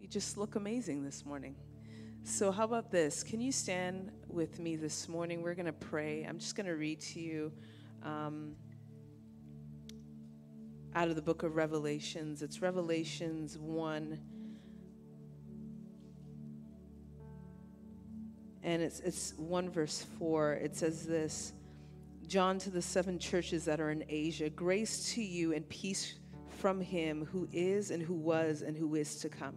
You just look amazing this morning. So, how about this? Can you stand with me this morning? We're going to pray. I'm just going to read to you um, out of the book of Revelations. It's Revelations 1. And it's, it's 1 verse 4. It says this John to the seven churches that are in Asia, grace to you and peace from him who is and who was and who is to come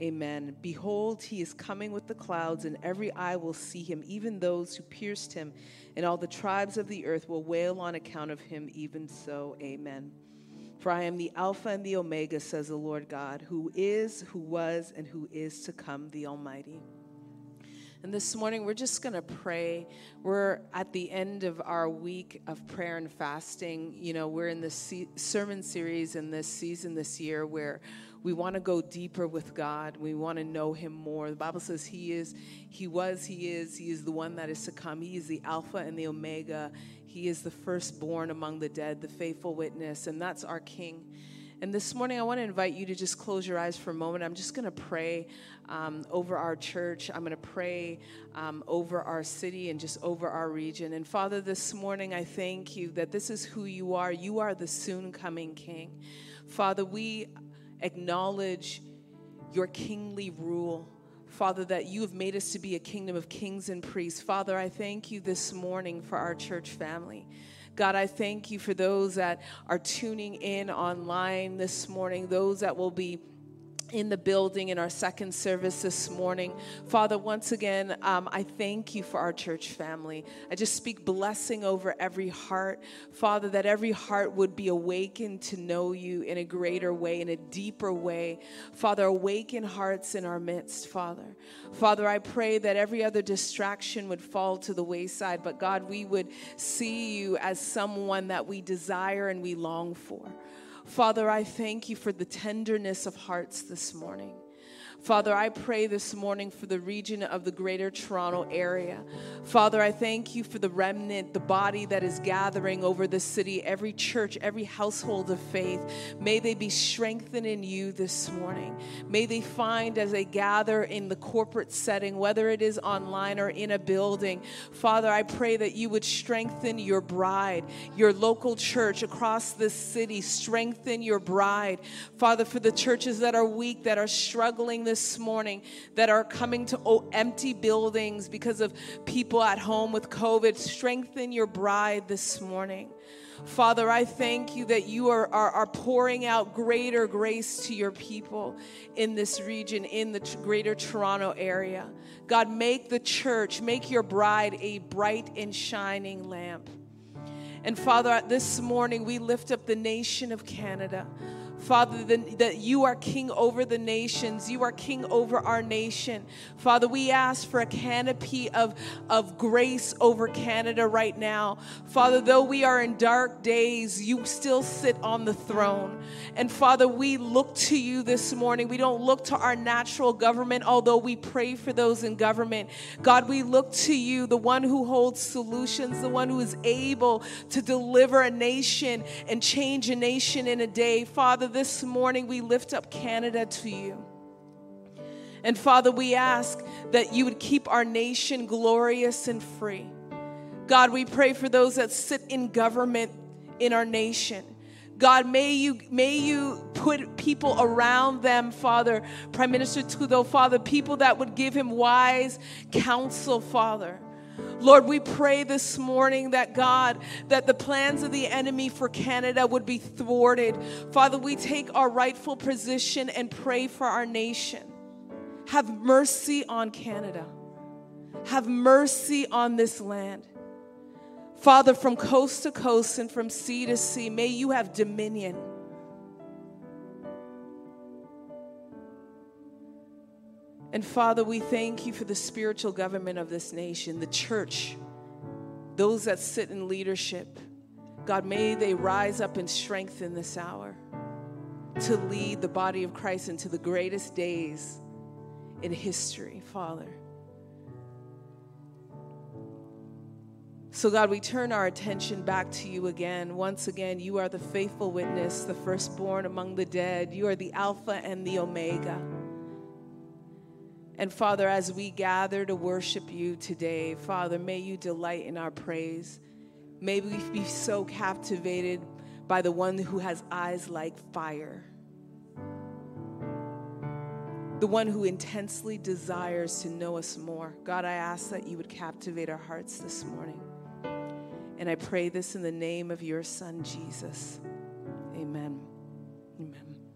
Amen. Behold, he is coming with the clouds, and every eye will see him, even those who pierced him, and all the tribes of the earth will wail on account of him, even so. Amen. For I am the Alpha and the Omega, says the Lord God, who is, who was, and who is to come, the Almighty. And this morning, we're just going to pray. We're at the end of our week of prayer and fasting. You know, we're in this sermon series in this season this year where we want to go deeper with God. We want to know Him more. The Bible says He is, He was, He is, He is the one that is to come. He is the Alpha and the Omega. He is the firstborn among the dead, the faithful witness, and that's our King. And this morning, I want to invite you to just close your eyes for a moment. I'm just going to pray um, over our church. I'm going to pray um, over our city and just over our region. And Father, this morning, I thank you that this is who you are. You are the soon coming King. Father, we acknowledge your kingly rule. Father, that you have made us to be a kingdom of kings and priests. Father, I thank you this morning for our church family. God, I thank you for those that are tuning in online this morning, those that will be in the building in our second service this morning. Father, once again, um, I thank you for our church family. I just speak blessing over every heart. Father, that every heart would be awakened to know you in a greater way, in a deeper way. Father, awaken hearts in our midst, Father. Father, I pray that every other distraction would fall to the wayside, but God, we would see you as someone that we desire and we long for. Father, I thank you for the tenderness of hearts this morning. Father, I pray this morning for the region of the greater Toronto area. Father, I thank you for the remnant, the body that is gathering over the city, every church, every household of faith. May they be strengthened in you this morning. May they find as they gather in the corporate setting, whether it is online or in a building, Father, I pray that you would strengthen your bride, your local church across this city. Strengthen your bride. Father, for the churches that are weak, that are struggling this morning that are coming to empty buildings because of people at home with COVID. Strengthen your bride this morning. Father, I thank you that you are, are, are, pouring out greater grace to your people in this region, in the greater Toronto area. God, make the church, make your bride a bright and shining lamp. And Father, this morning we lift up the nation of Canada. Father, that you are king over the nations. You are king over our nation. Father, we ask for a canopy of, of grace over Canada right now. Father, though we are in dark days, you still sit on the throne. And Father, we look to you this morning. We don't look to our natural government, although we pray for those in government. God, we look to you, the one who holds solutions, the one who is able to deliver a nation and change a nation in a day. Father, this morning we lift up Canada to you. And Father, we ask that you would keep our nation glorious and free. God, we pray for those that sit in government in our nation. God, may you, may you put people around them, Father, Prime Minister Trudeau, Father, people that would give him wise counsel, Father. Lord, we pray this morning that God, that the plans of the enemy for Canada would be thwarted. Father, we take our rightful position and pray for our nation. Have mercy on Canada. Have mercy on this land. Father, from coast to coast and from sea to sea, may you have dominion. And Father, we thank you for the spiritual government of this nation, the church. those that sit in leadership, God, may they rise up in strength in this hour to lead the body of Christ into the greatest days in history, Father. So, God, we turn our attention back to you again. Once again, you are the faithful witness, the firstborn among the dead. You are the Alpha and the Omega. And Father, as we gather to worship you today, Father, may you delight in our praise. May we be so captivated by the one who has eyes like fire, the one who intensely desires to know us more. God, I ask that you would captivate our hearts this morning. And I pray this in the name of your Son, Jesus. Amen. Amen.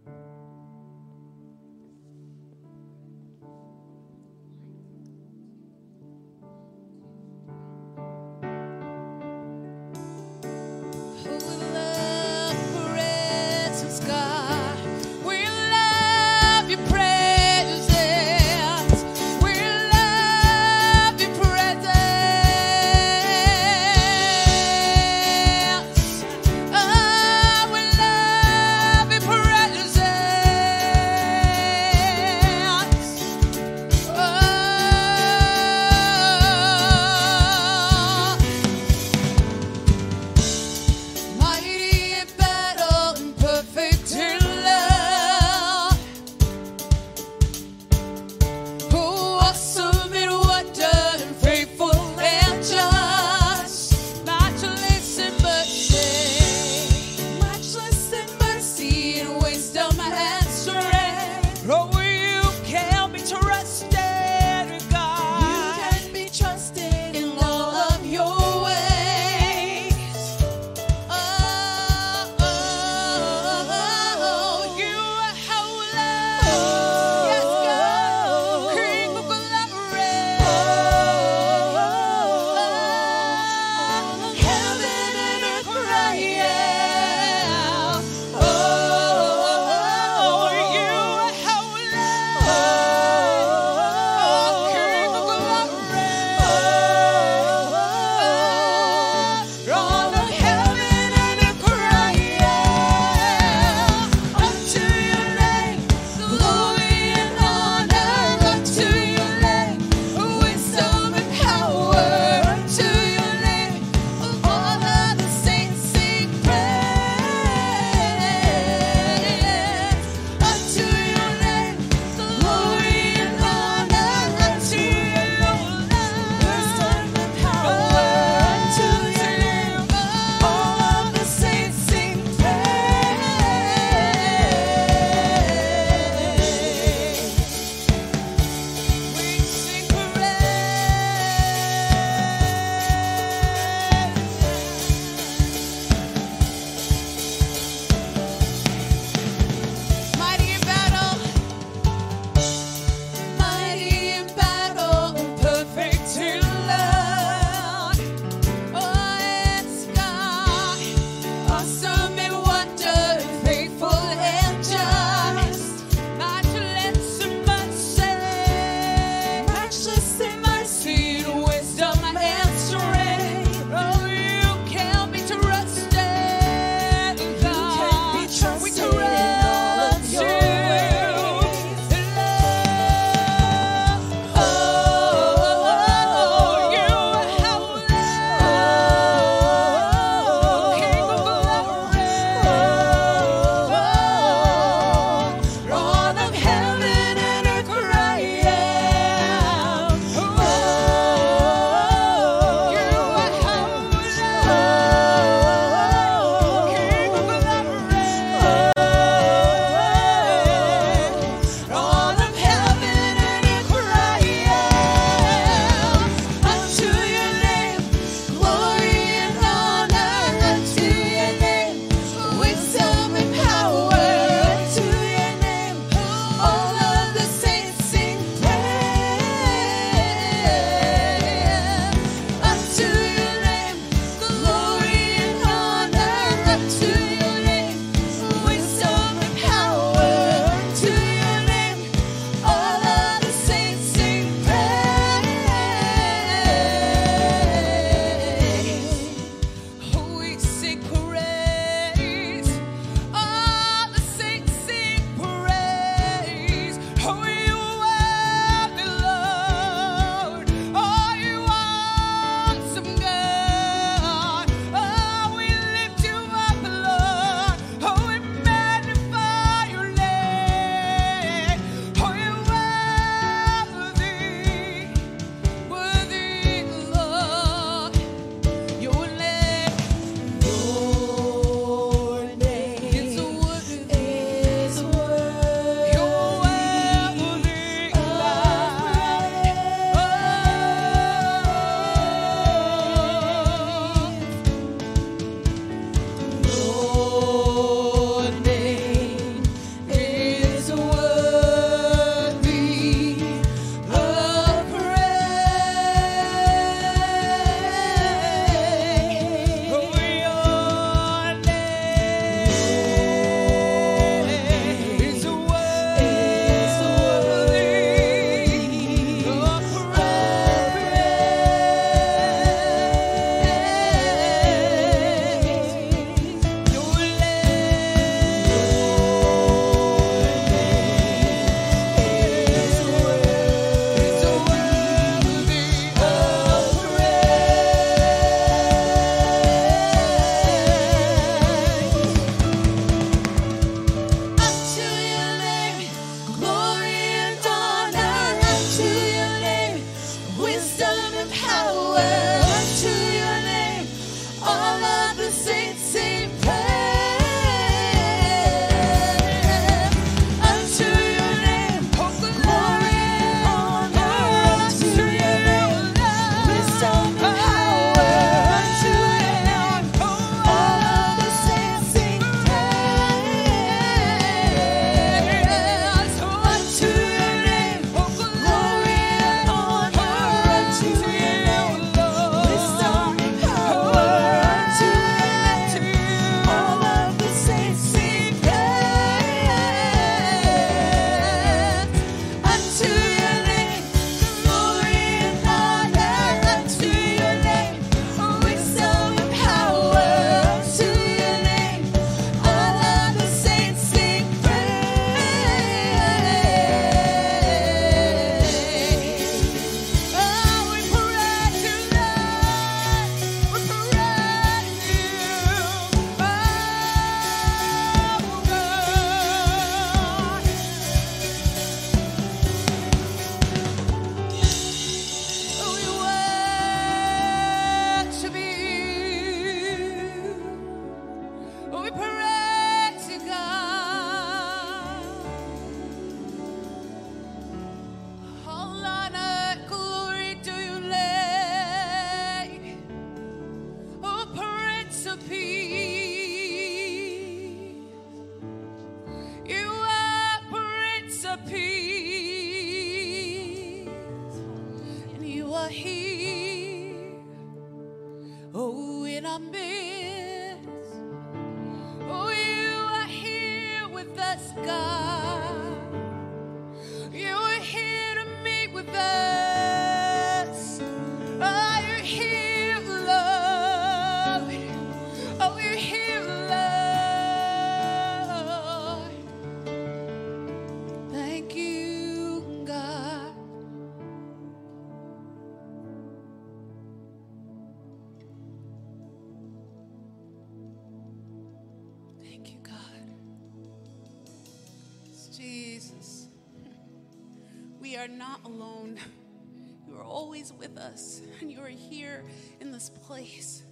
In this place.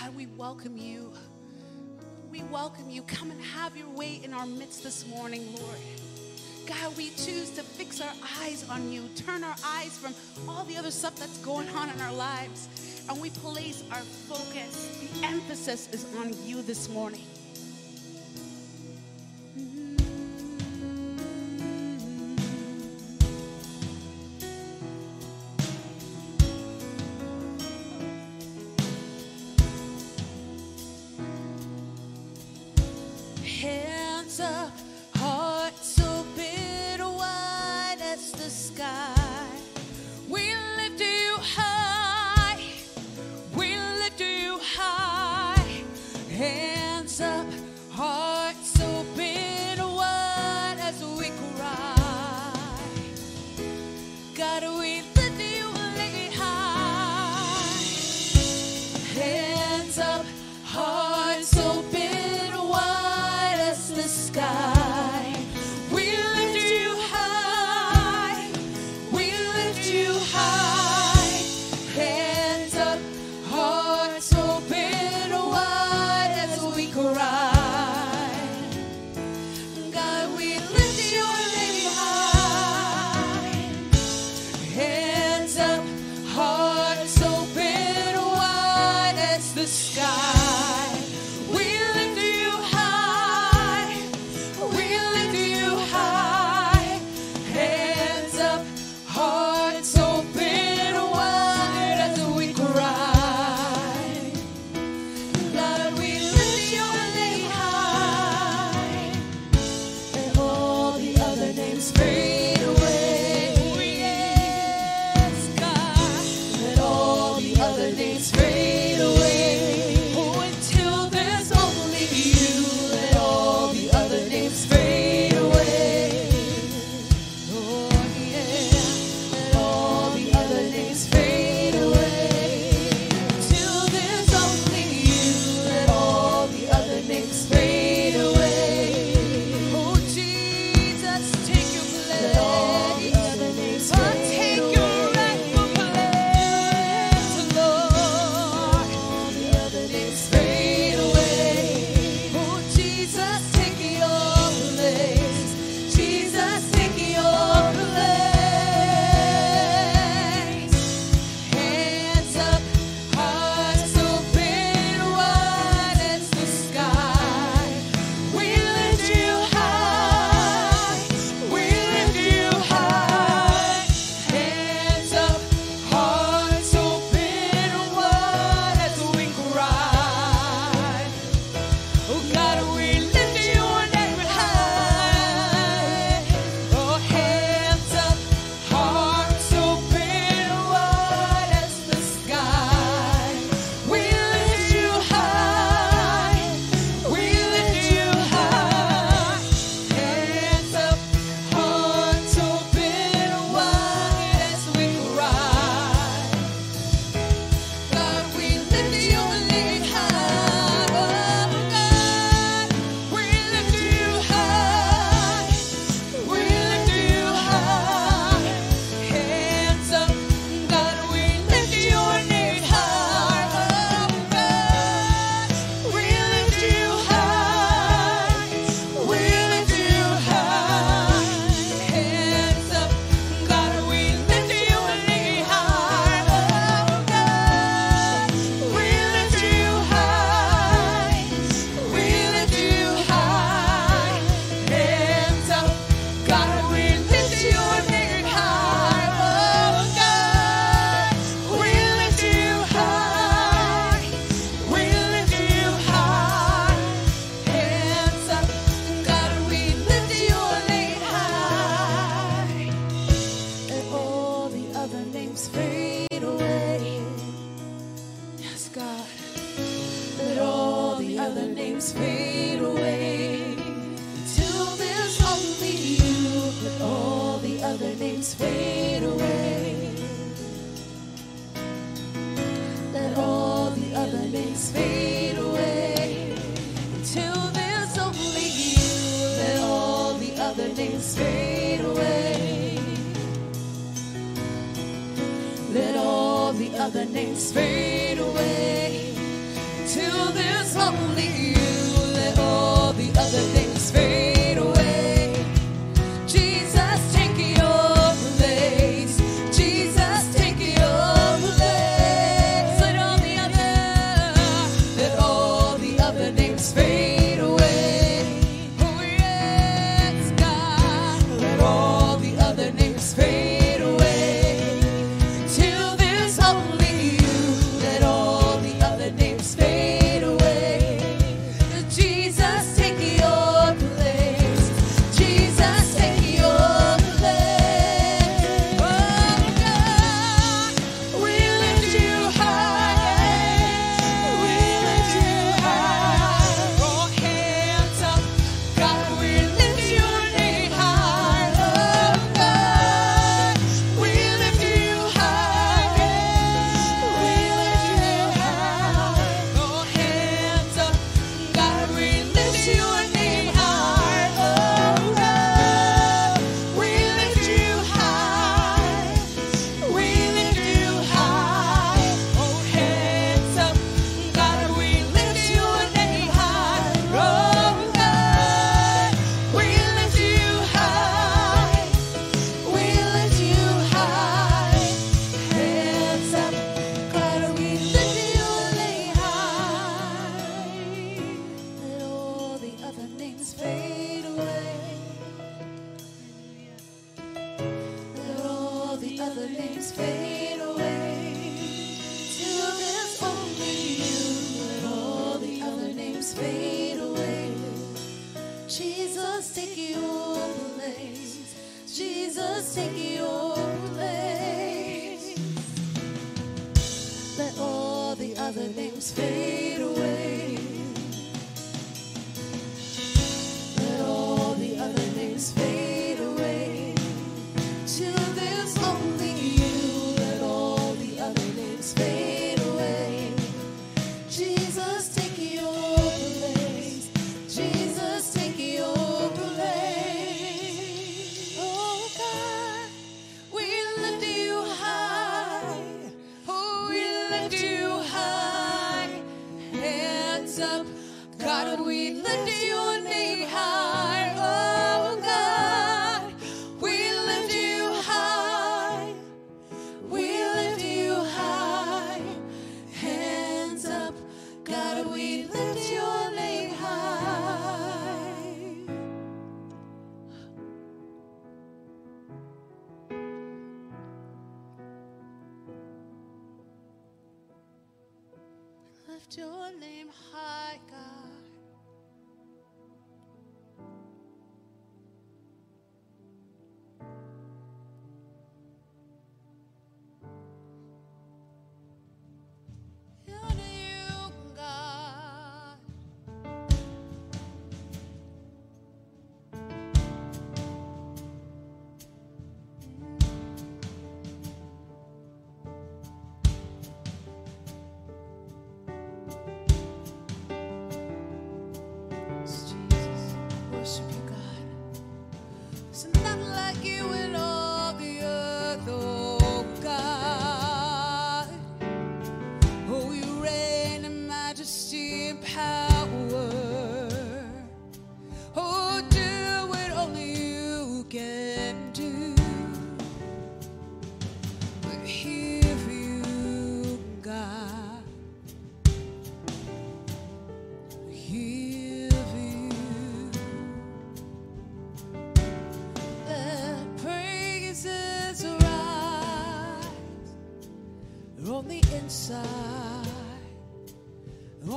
God, we welcome you. We welcome you. Come and have your way in our midst this morning, Lord. God, we choose to fix our eyes on you, turn our eyes from all the other stuff that's going on in our lives, and we place our focus, the emphasis is on you this morning.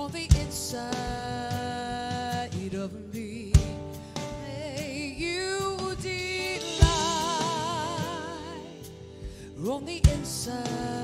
on the inside of me. May you delight on the inside.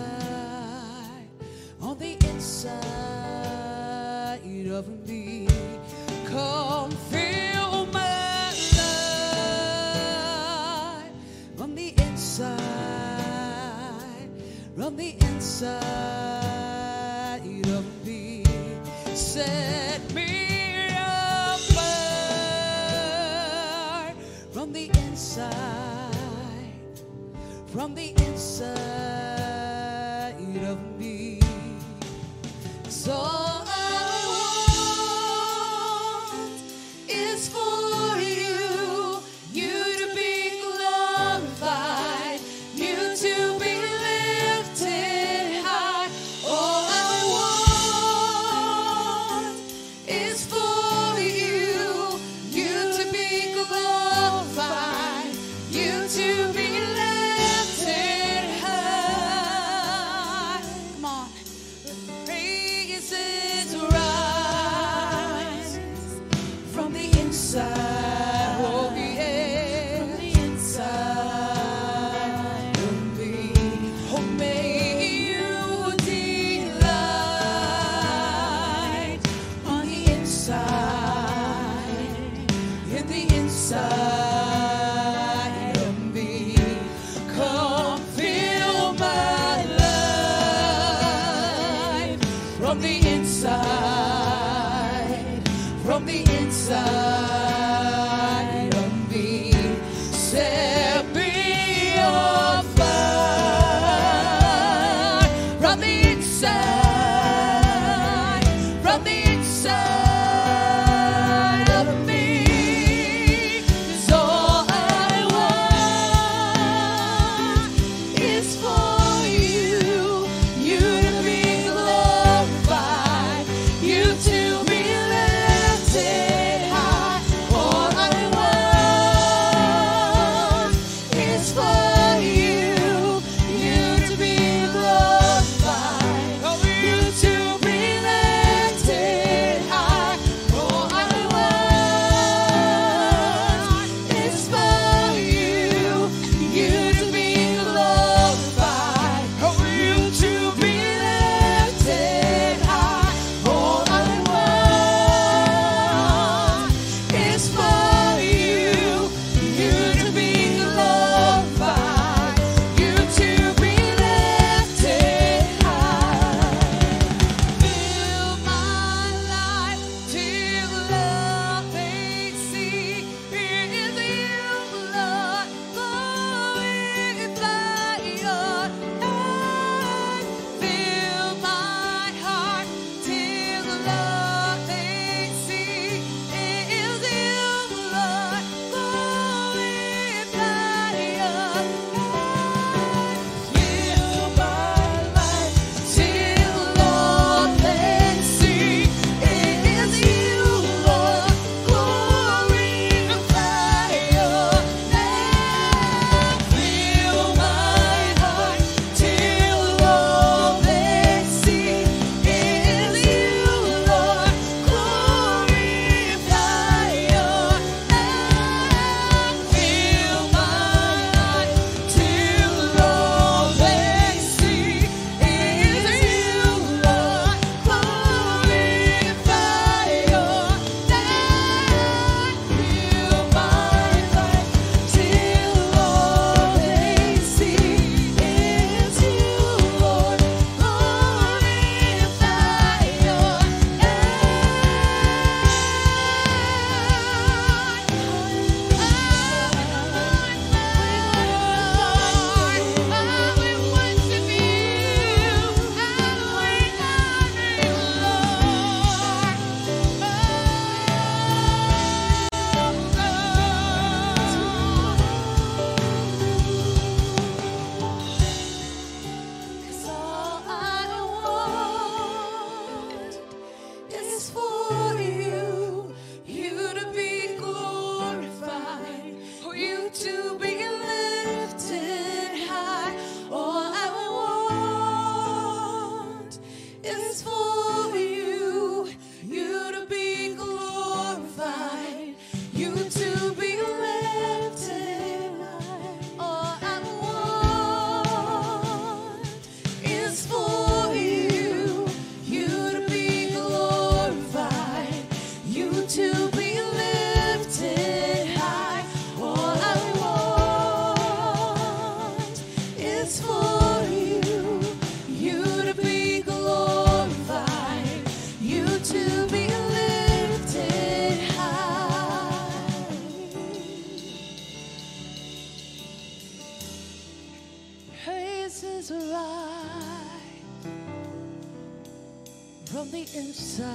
From the inside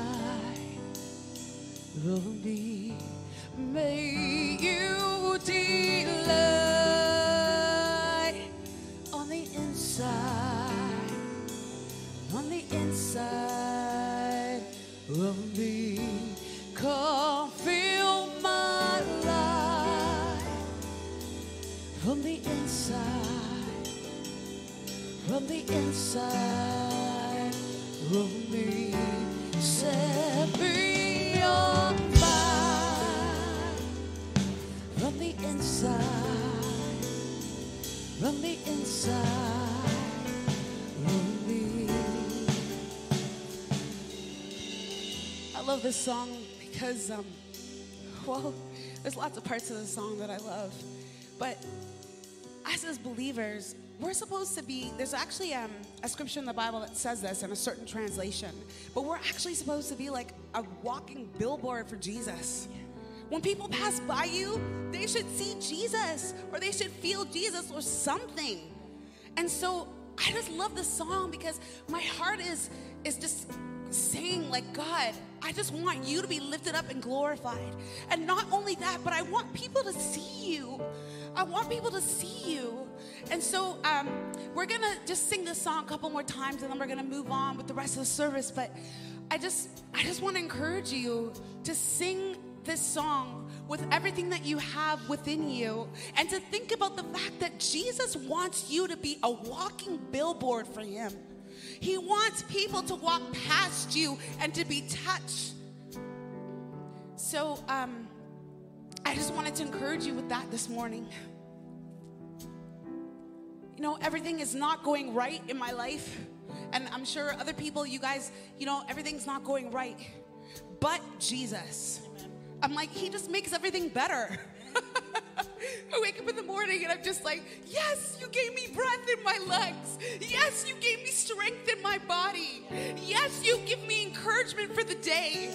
of me. May you delight on the inside, on the inside of me. Come fill my life from the inside, from the inside of me. Love this song because, um, well, there's lots of parts of the song that I love. But us as believers, we're supposed to be, there's actually um, a scripture in the Bible that says this in a certain translation, but we're actually supposed to be like a walking billboard for Jesus. When people pass by you, they should see Jesus or they should feel Jesus or something. And so I just love this song because my heart is is just saying like God, I just want you to be lifted up and glorified. And not only that, but I want people to see you. I want people to see you. And so um, we're gonna just sing this song a couple more times, and then we're gonna move on with the rest of the service. But I just I just want to encourage you to sing this song with everything that you have within you and to think about the fact that Jesus wants you to be a walking billboard for him. He wants people to walk past you and to be touched. So um, I just wanted to encourage you with that this morning. You know, everything is not going right in my life. And I'm sure other people, you guys, you know, everything's not going right. But Jesus. I'm like, He just makes everything better. I wake up in the morning and I'm just like, yes, you gave me breath in my legs. Yes, you gave me strength in my body. Yes, you give me encouragement for the day.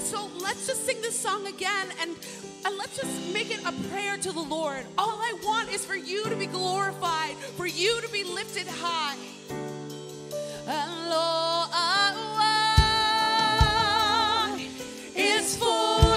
So let's just sing this song again and, and let's just make it a prayer to the Lord. All I want is for you to be glorified, for you to be lifted high. And Lord, I want is for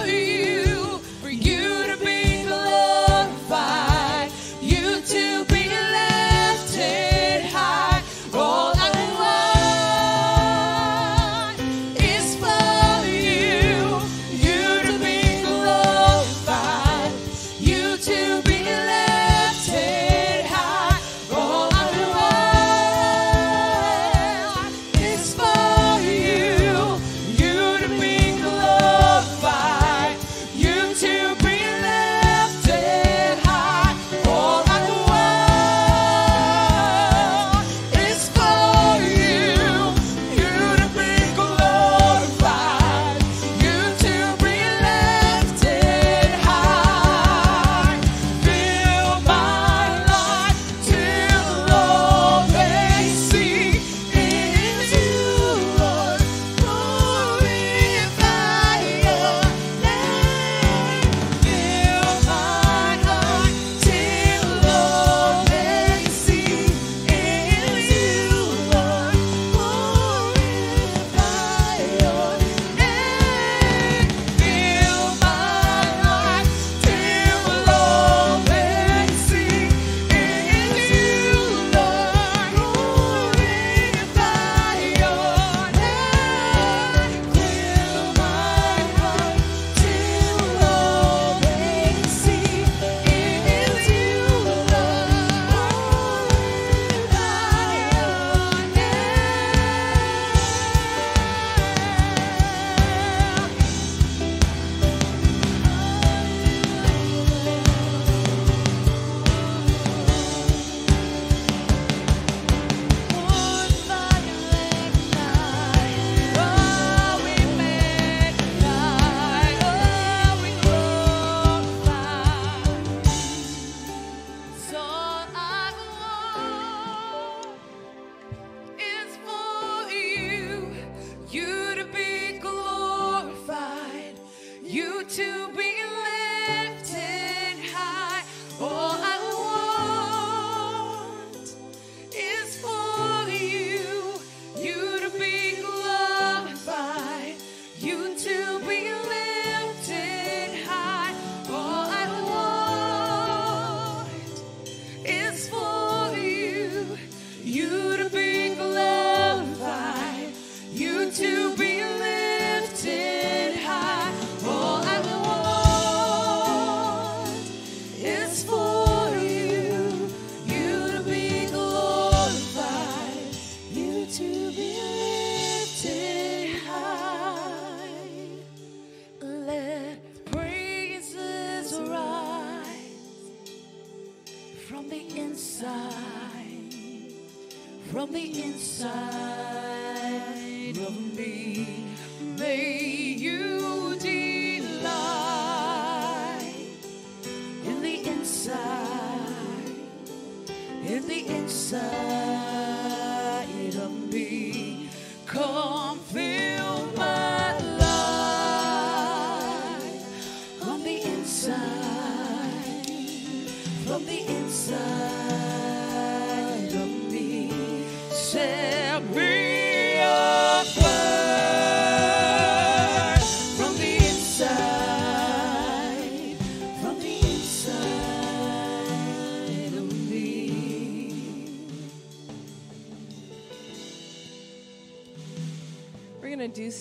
in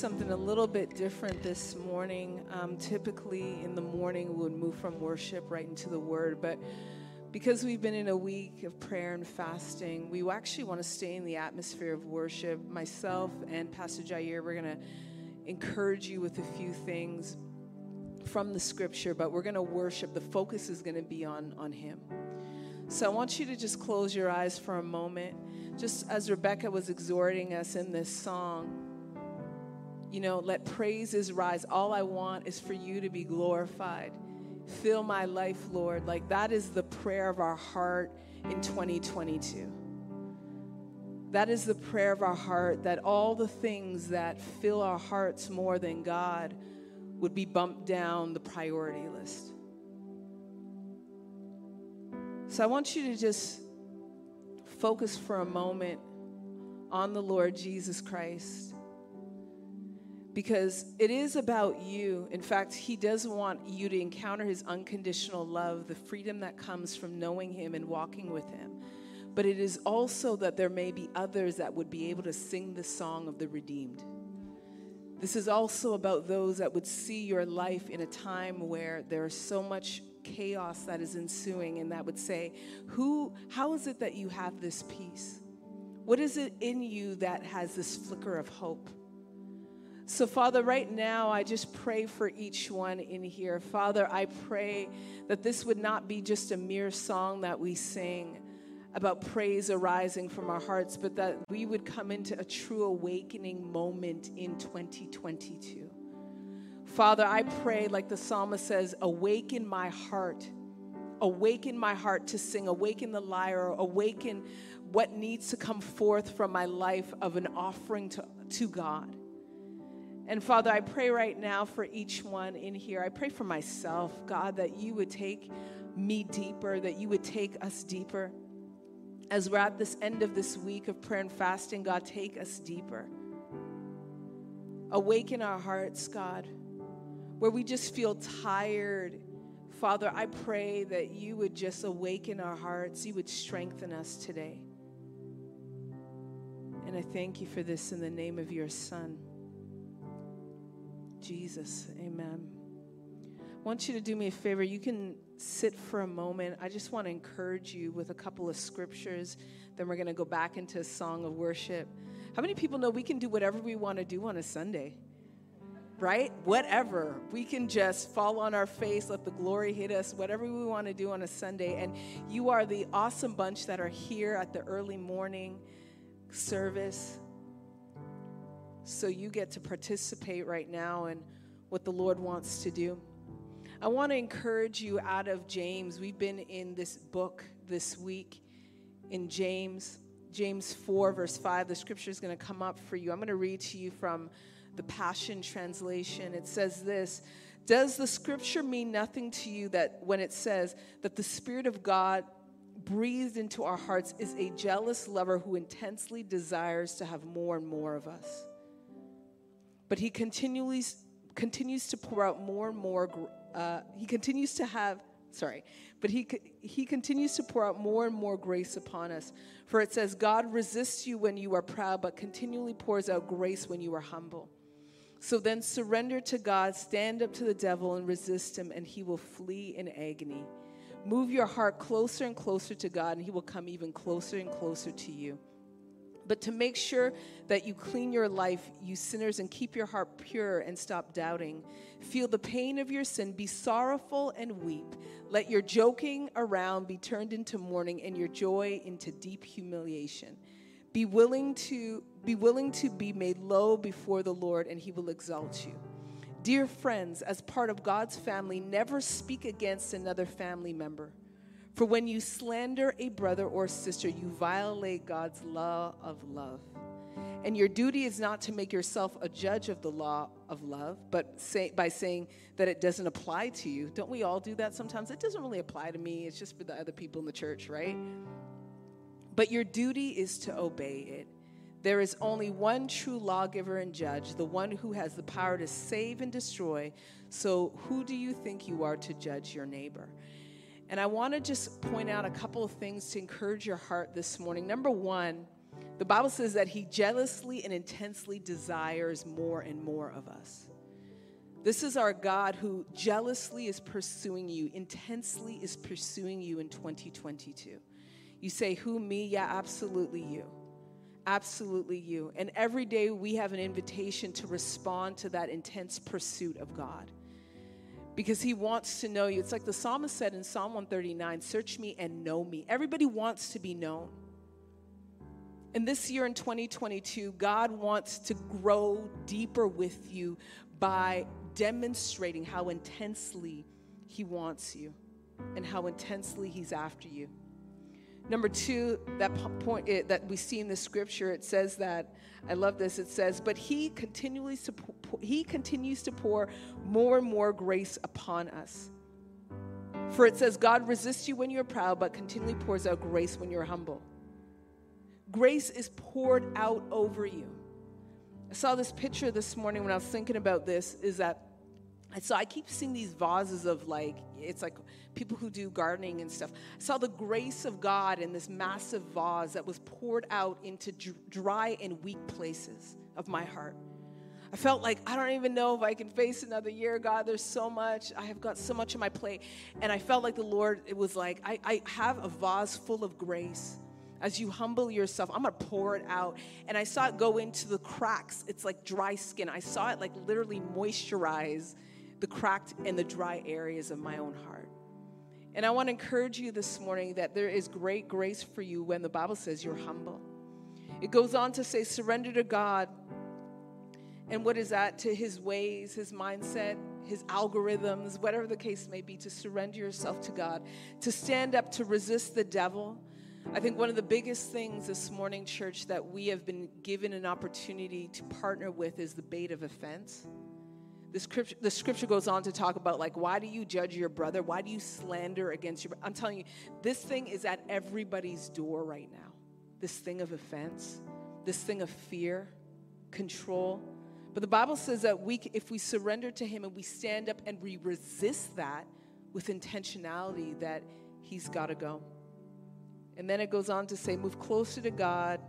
something a little bit different this morning. Um, typically, in the morning, we would move from worship right into the word, but because we've been in a week of prayer and fasting, we actually want to stay in the atmosphere of worship. Myself and Pastor Jair, we're going to encourage you with a few things from the scripture, but we're going to worship. The focus is going to be on, on Him. So I want you to just close your eyes for a moment. Just as Rebecca was exhorting us in this song, you know, let praises rise. All I want is for you to be glorified. Fill my life, Lord. Like that is the prayer of our heart in 2022. That is the prayer of our heart that all the things that fill our hearts more than God would be bumped down the priority list. So I want you to just focus for a moment on the Lord Jesus Christ because it is about you. In fact, He does want you to encounter His unconditional love, the freedom that comes from knowing Him and walking with Him. But it is also that there may be others that would be able to sing the song of the redeemed. This is also about those that would see your life in a time where there is so much chaos that is ensuing and that would say, "Who how is it that you have this peace? What is it in you that has this flicker of hope?" So, Father, right now, I just pray for each one in here. Father, I pray that this would not be just a mere song that we sing about praise arising from our hearts, but that we would come into a true awakening moment in 2022. Father, I pray, like the psalmist says, awaken my heart. Awaken my heart to sing. Awaken the lyre. Awaken what needs to come forth from my life of an offering to, to God. And Father, I pray right now for each one in here. I pray for myself, God, that you would take me deeper, that you would take us deeper. As we're at this end of this week of prayer and fasting, God, take us deeper. Awaken our hearts, God, where we just feel tired. Father, I pray that you would just awaken our hearts, you would strengthen us today. And I thank you for this in the name of your Son. Jesus, amen. I want you to do me a favor. You can sit for a moment. I just want to encourage you with a couple of scriptures. Then we're going to go back into a song of worship. How many people know we can do whatever we want to do on a Sunday? Right? Whatever. We can just fall on our face, let the glory hit us, whatever we want to do on a Sunday. And you are the awesome bunch that are here at the early morning service. So you get to participate right now in what the Lord wants to do. I want to encourage you out of James. We've been in this book this week in James, James 4, verse 5. The scripture is going to come up for you. I'm going to read to you from the Passion Translation. It says this Does the scripture mean nothing to you that when it says that the Spirit of God breathed into our hearts is a jealous lover who intensely desires to have more and more of us? But he continually continues to pour out more and more uh, he continues to have sorry but he he continues to pour out more and more grace upon us. For it says god resists you when you are proud but continually pours out grace when you are humble. So then surrender to god stand up to the devil and resist him and he will flee in agony. Move your heart closer and closer to god and he will come even closer and closer to you but to make sure that you clean your life, you sinners, and keep your heart pure and stop doubting. Feel the pain of your sin, be sorrowful and weep. Let your joking around be turned into mourning and your joy into deep humiliation. Be willing to be willing to be made low before the Lord and he will exalt you. Dear friends, as part of God's family, never speak against another family member. For when you slander a brother or sister, you violate God's law of love. And your duty is not to make yourself a judge of the law of love, but say, by saying that it doesn't apply to you. Don't we all do that sometimes? It doesn't really apply to me, it's just for the other people in the church, right? But your duty is to obey it. There is only one true lawgiver and judge, the one who has the power to save and destroy. So, who do you think you are to judge your neighbor? And I want to just point out a couple of things to encourage your heart this morning. Number one, the Bible says that He jealously and intensely desires more and more of us. This is our God who jealously is pursuing you, intensely is pursuing you in 2022. You say, Who, me? Yeah, absolutely you. Absolutely you. And every day we have an invitation to respond to that intense pursuit of God because he wants to know you. It's like the psalmist said in Psalm 139 Search me and know me. Everybody wants to be known. And this year in 2022, God wants to grow deeper with you by demonstrating how intensely He wants you and how intensely He's after you. Number two, that point it, that we see in the scripture, it says that I love this. It says, "But He continually He continues to pour more and more grace upon us." For it says, "God resists you when you're proud, but continually pours out grace when you're humble." Grace is poured out over you. I saw this picture this morning when I was thinking about this. Is that I saw I keep seeing these vases of like it's like people who do gardening and stuff. I saw the grace of God in this massive vase that was poured out into dry and weak places of my heart. I felt like I don't even know if I can face another year, God. There's so much. I have got so much on my plate. And I felt like the Lord, it was like, I, I have a vase full of grace as you humble yourself, I'm gonna pour it out. And I saw it go into the cracks. It's like dry skin. I saw it like literally moisturize the cracked and the dry areas of my own heart. And I want to encourage you this morning that there is great grace for you when the Bible says you're humble. It goes on to say, surrender to God. And what is that? To his ways, his mindset, his algorithms, whatever the case may be, to surrender yourself to God, to stand up to resist the devil I think one of the biggest things this morning, church, that we have been given an opportunity to partner with is the bait of offense. The scripture, the scripture goes on to talk about like why do you judge your brother? Why do you slander against your i'm telling you this thing is at everybody's door right now. This thing of offense this thing of fear control. But the bible says that we if we surrender to him and we stand up and we resist that with intentionality that he's got to go. And then it goes on to say, move closer to God,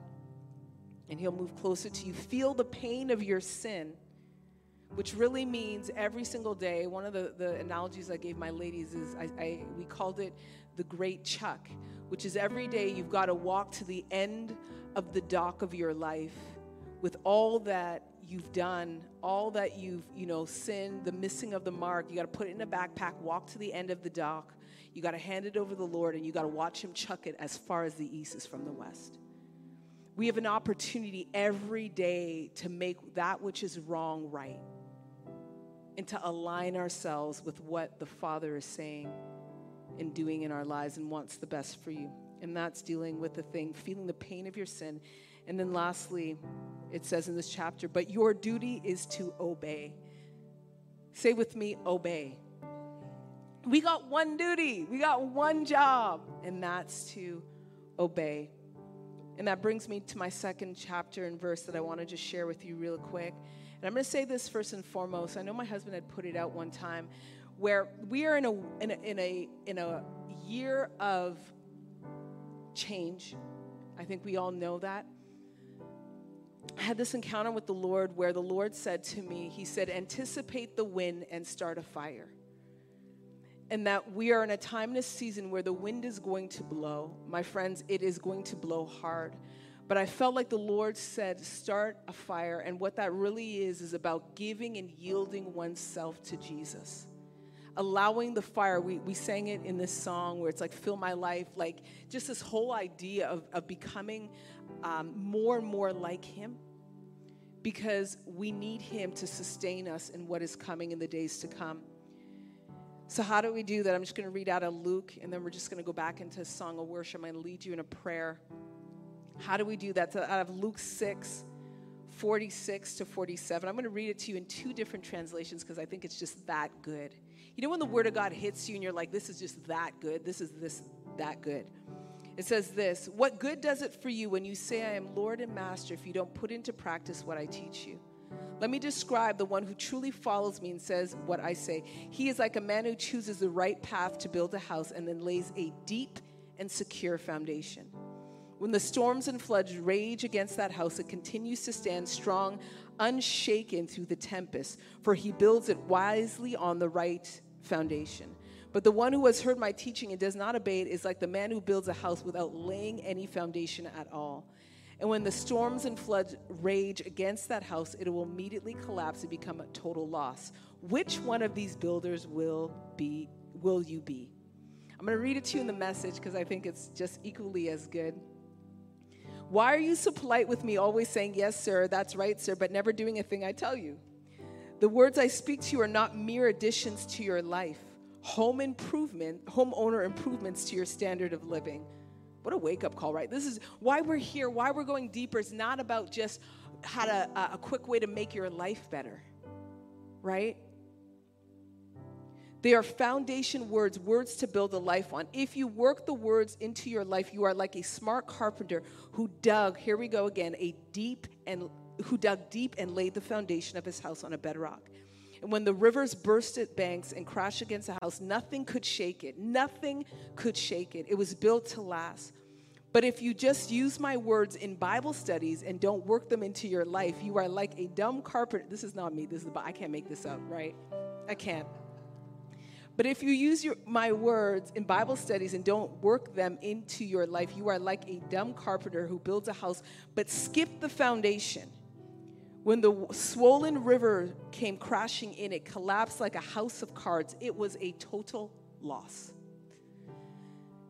and He'll move closer to you. Feel the pain of your sin, which really means every single day. One of the, the analogies I gave my ladies is I, I, we called it the great chuck, which is every day you've got to walk to the end of the dock of your life with all that you've done, all that you've, you know, sinned, the missing of the mark. You got to put it in a backpack, walk to the end of the dock you got to hand it over to the Lord and you got to watch Him chuck it as far as the east is from the west. We have an opportunity every day to make that which is wrong right and to align ourselves with what the Father is saying and doing in our lives and wants the best for you. And that's dealing with the thing, feeling the pain of your sin. And then lastly, it says in this chapter, but your duty is to obey. Say with me, obey. We got one duty, we got one job, and that's to obey. And that brings me to my second chapter and verse that I want to just share with you real quick. And I'm going to say this first and foremost. I know my husband had put it out one time where we are in a, in a, in a, in a year of change. I think we all know that. I had this encounter with the Lord where the Lord said to me, He said, anticipate the wind and start a fire and that we are in a time and a season where the wind is going to blow. My friends, it is going to blow hard. But I felt like the Lord said, start a fire. And what that really is, is about giving and yielding oneself to Jesus. allowing the fire. We, we sang it in this song where it's like, fill my life. Like, just this whole idea of, of becoming um, more and more like Him because we need Him to sustain us in what is coming in the days to come. So, how do we do that? I'm just going to read out of Luke, and then we're just going to go back into a song of worship. I'm going to lead you in a prayer. How do we do that? Out of Luke 6, 46 to 47. I'm going to read it to you in two different translations because I think it's just that good. You know, when the Word of God hits you and you're like, this is just that good, this is this, that good. It says this What good does it for you when you say, I am Lord and Master, if you don't put into practice what I teach you? Let me describe the one who truly follows me and says what I say. He is like a man who chooses the right path to build a house and then lays a deep and secure foundation. When the storms and floods rage against that house, it continues to stand strong, unshaken through the tempest, for he builds it wisely on the right foundation. But the one who has heard my teaching and does not obey it is like the man who builds a house without laying any foundation at all. And when the storms and floods rage against that house, it will immediately collapse and become a total loss. Which one of these builders will be will you be? I'm going to read it to you in the message because I think it's just equally as good. Why are you so polite with me, always saying, Yes, sir, that's right, sir, but never doing a thing I tell you? The words I speak to you are not mere additions to your life, home improvement, homeowner improvements to your standard of living. What a wake up call, right? This is why we're here, why we're going deeper. It's not about just how to, uh, a quick way to make your life better, right? They are foundation words, words to build a life on. If you work the words into your life, you are like a smart carpenter who dug, here we go again, a deep and who dug deep and laid the foundation of his house on a bedrock. And when the rivers burst at banks and crashed against the house, nothing could shake it. Nothing could shake it. It was built to last. But if you just use my words in Bible studies and don't work them into your life, you are like a dumb carpenter. This is not me. This is I can't make this up, right? I can't. But if you use your, my words in Bible studies and don't work them into your life, you are like a dumb carpenter who builds a house but skipped the foundation. When the swollen river came crashing in, it collapsed like a house of cards. It was a total loss.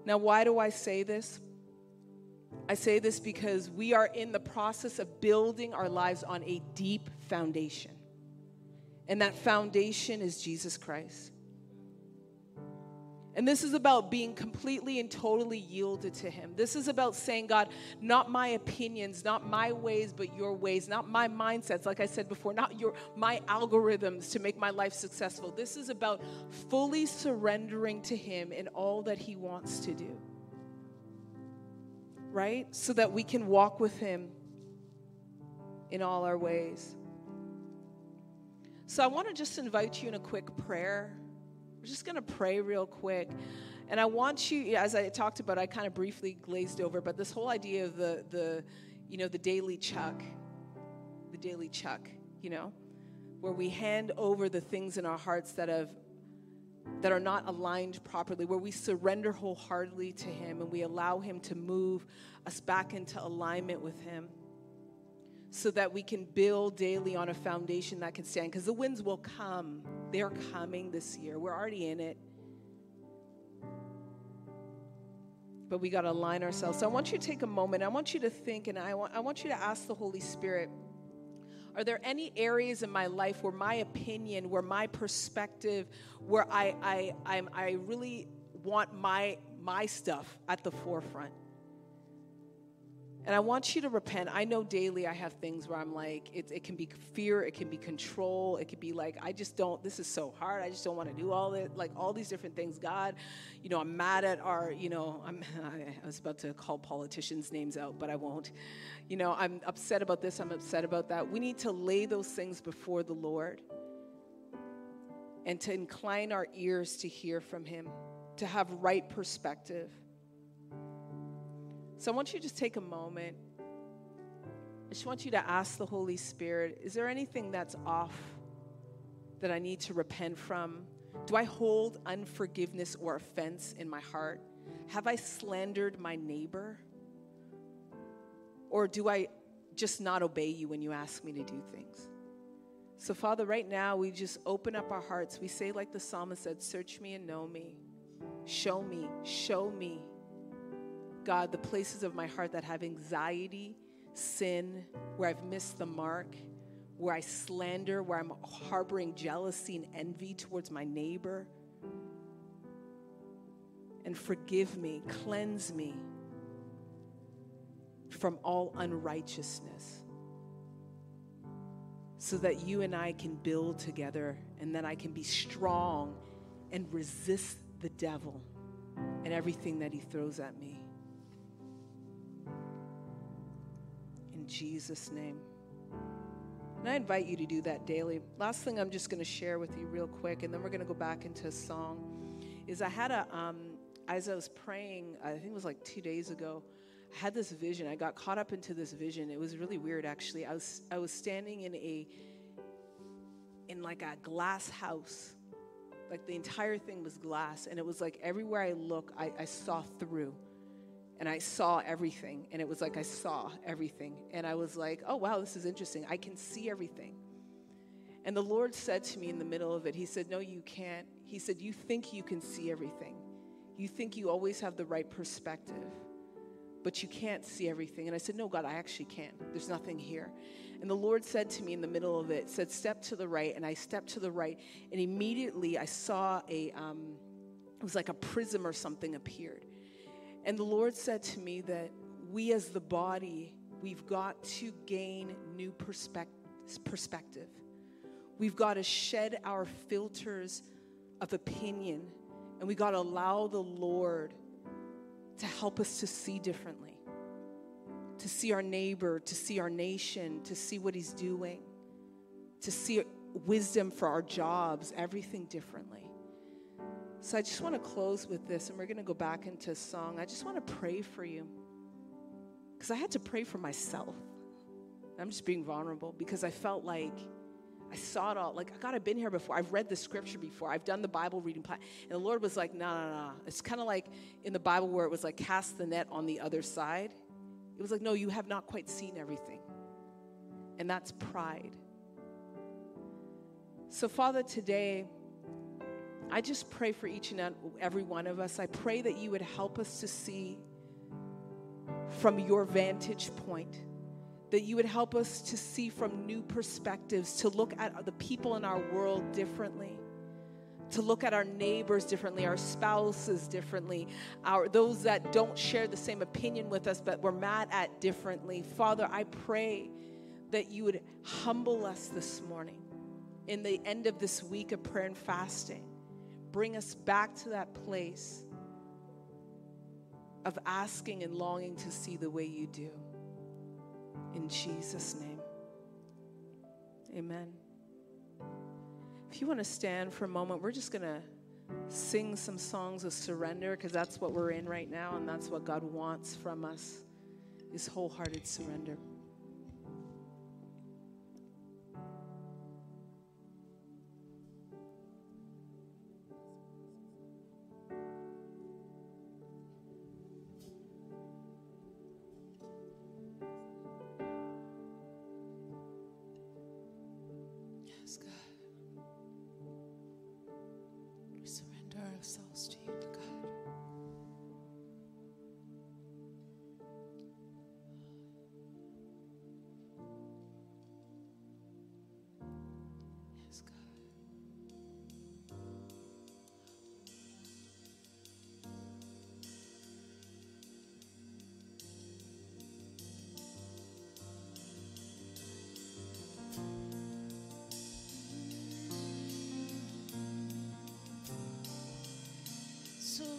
Now, why do I say this? I say this because we are in the process of building our lives on a deep foundation. And that foundation is Jesus Christ. And this is about being completely and totally yielded to Him. This is about saying, God, not my opinions, not my ways, but your ways, not my mindsets, like I said before, not your my algorithms to make my life successful. This is about fully surrendering to Him in all that He wants to do. Right? So that we can walk with Him in all our ways. So I want to just invite you in a quick prayer. We're just going to pray real quick. And I want you, as I talked about, I kind of briefly glazed over, but this whole idea of the, the you know, the daily chuck, the daily chuck, you know, where we hand over the things in our hearts that have that are not aligned properly, where we surrender wholeheartedly to Him and we allow Him to move us back into alignment with Him so that we can build daily on a foundation that can stand. Because the winds will come, they're coming this year. We're already in it. But we got to align ourselves. So I want you to take a moment. I want you to think, and I want, I want you to ask the Holy Spirit are there any areas in my life where my opinion, where my perspective, where I, I, I'm, I really want my, my stuff at the forefront? And I want you to repent. I know daily I have things where I'm like, it, it can be fear, it can be control, it could be like, I just don't, this is so hard. I just don't want to do all it, like all these different things. God, you know, I'm mad at our, you know, I'm, I was about to call politicians' names out, but I won't. You know, I'm upset about this, I'm upset about that. We need to lay those things before the Lord and to incline our ears to hear from Him, to have right perspective. So I want you to just take a moment. I just want you to ask the Holy Spirit is there anything that's off that I need to repent from? Do I hold unforgiveness or offense in my heart? Have I slandered my neighbor? Or do I just not obey you when you ask me to do things? So, Father, right now we just open up our hearts. We say, like the psalmist said, Search me and know me. Show me, show me, God, the places of my heart that have anxiety, sin, where I've missed the mark, where I slander, where I'm harboring jealousy and envy towards my neighbor. And forgive me, cleanse me from all unrighteousness so that you and I can build together and then I can be strong and resist the devil and everything that he throws at me. Jesus' name. And I invite you to do that daily. Last thing I'm just going to share with you, real quick, and then we're going to go back into a song, is I had a, um, as I was praying, I think it was like two days ago, I had this vision. I got caught up into this vision. It was really weird, actually. I was, I was standing in a, in like a glass house. Like the entire thing was glass. And it was like everywhere I look, I, I saw through. And I saw everything. And it was like I saw everything. And I was like, oh, wow, this is interesting. I can see everything. And the Lord said to me in the middle of it, He said, No, you can't. He said, You think you can see everything. You think you always have the right perspective but you can't see everything. And I said, No, God, I actually can. There's nothing here. And the Lord said to me in the middle of it, said, Step to the right. And I stepped to the right. And immediately I saw a, um, it was like a prism or something appeared. And the Lord said to me that we as the body, we've got to gain new perspective. We've got to shed our filters of opinion. And we got to allow the Lord to help us to see differently, to see our neighbor, to see our nation, to see what he's doing, to see wisdom for our jobs, everything differently. So I just want to close with this, and we're going to go back into song. I just want to pray for you because I had to pray for myself. I'm just being vulnerable because I felt like I saw it all. Like, God, I've been here before. I've read the scripture before. I've done the Bible reading plan. And the Lord was like, no, no, no. It's kind of like in the Bible where it was like, cast the net on the other side. It was like, no, you have not quite seen everything. And that's pride. So, Father, today, I just pray for each and every one of us. I pray that you would help us to see from your vantage point that you would help us to see from new perspectives, to look at the people in our world differently, to look at our neighbors differently, our spouses differently, our those that don't share the same opinion with us but we're mad at differently. Father, I pray that you would humble us this morning in the end of this week of prayer and fasting. Bring us back to that place of asking and longing to see the way you do. In Jesus' name. Amen. If you want to stand for a moment, we're just going to sing some songs of surrender because that's what we're in right now and that's what God wants from us is wholehearted surrender.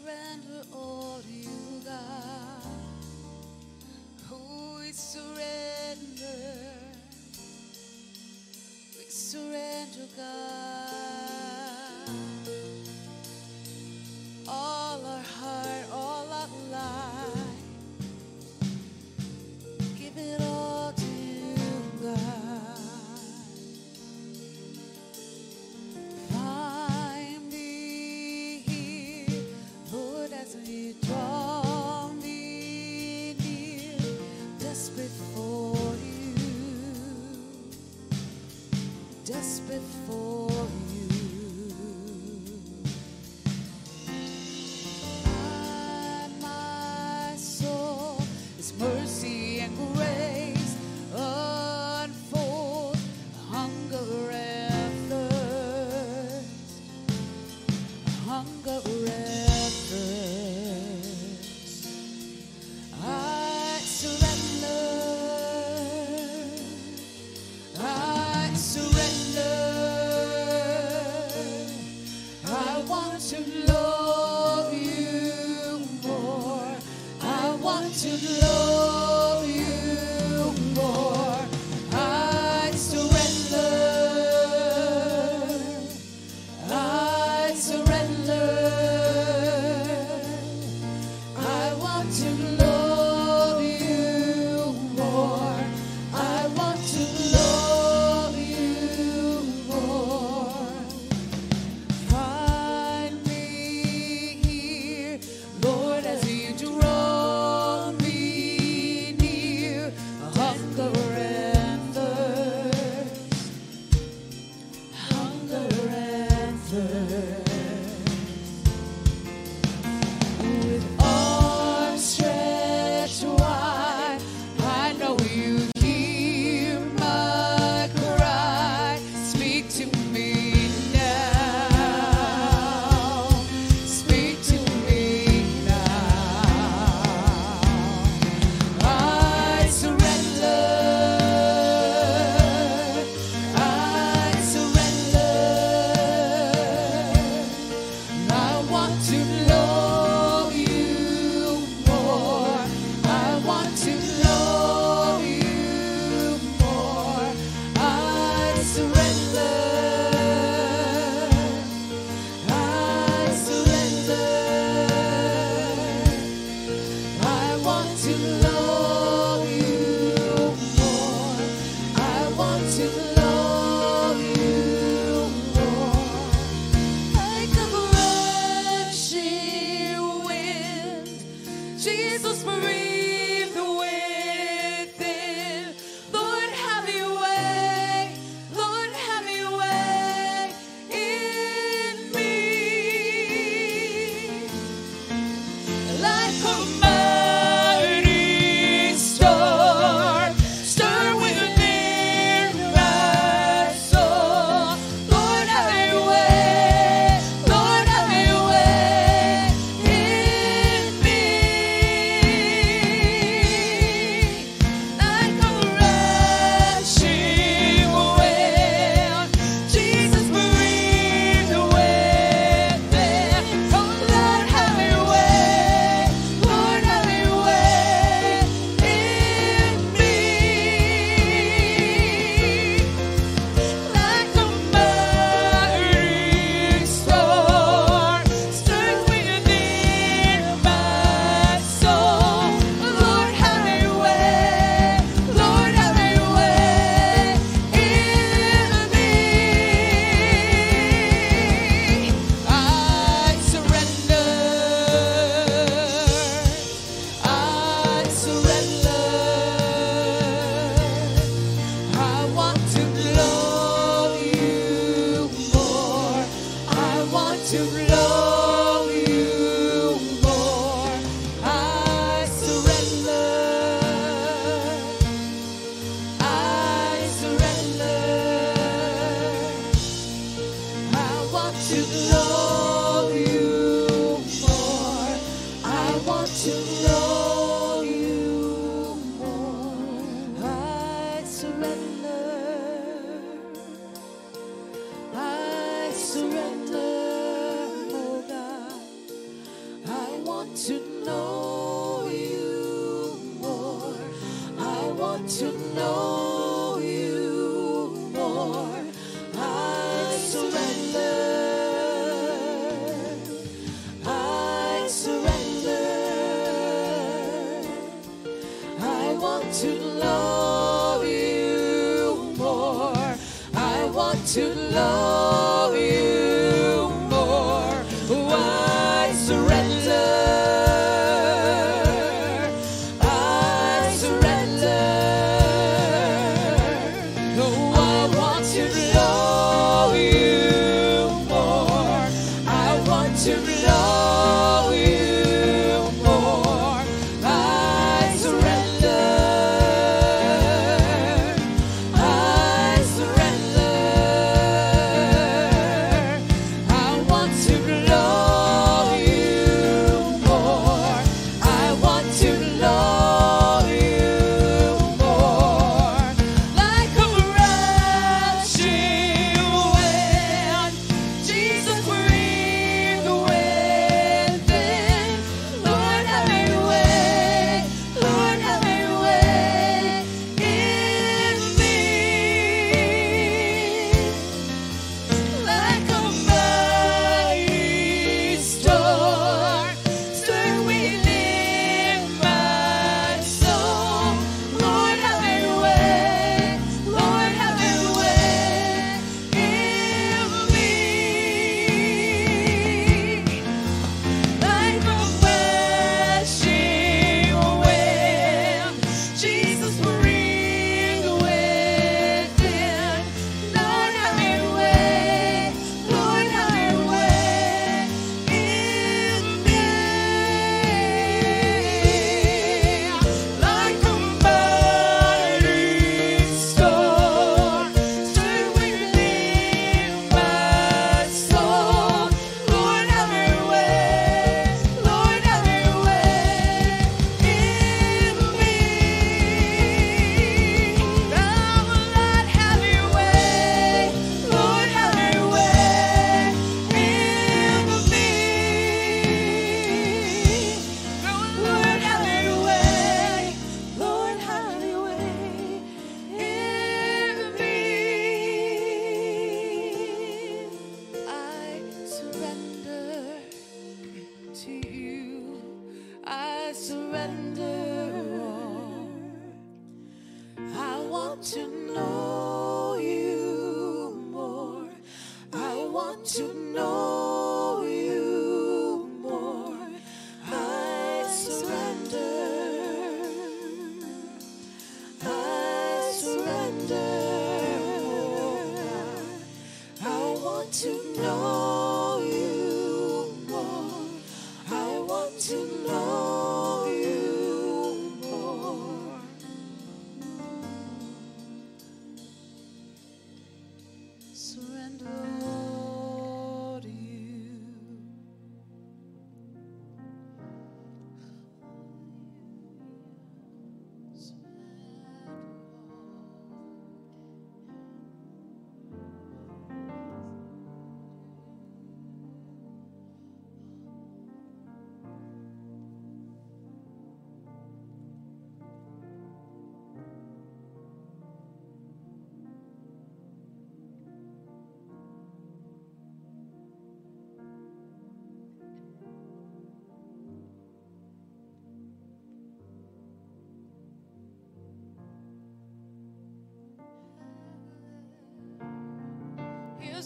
surrender all.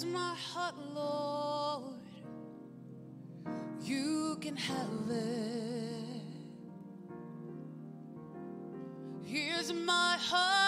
Here's my heart, Lord. You can have it. Here's my heart,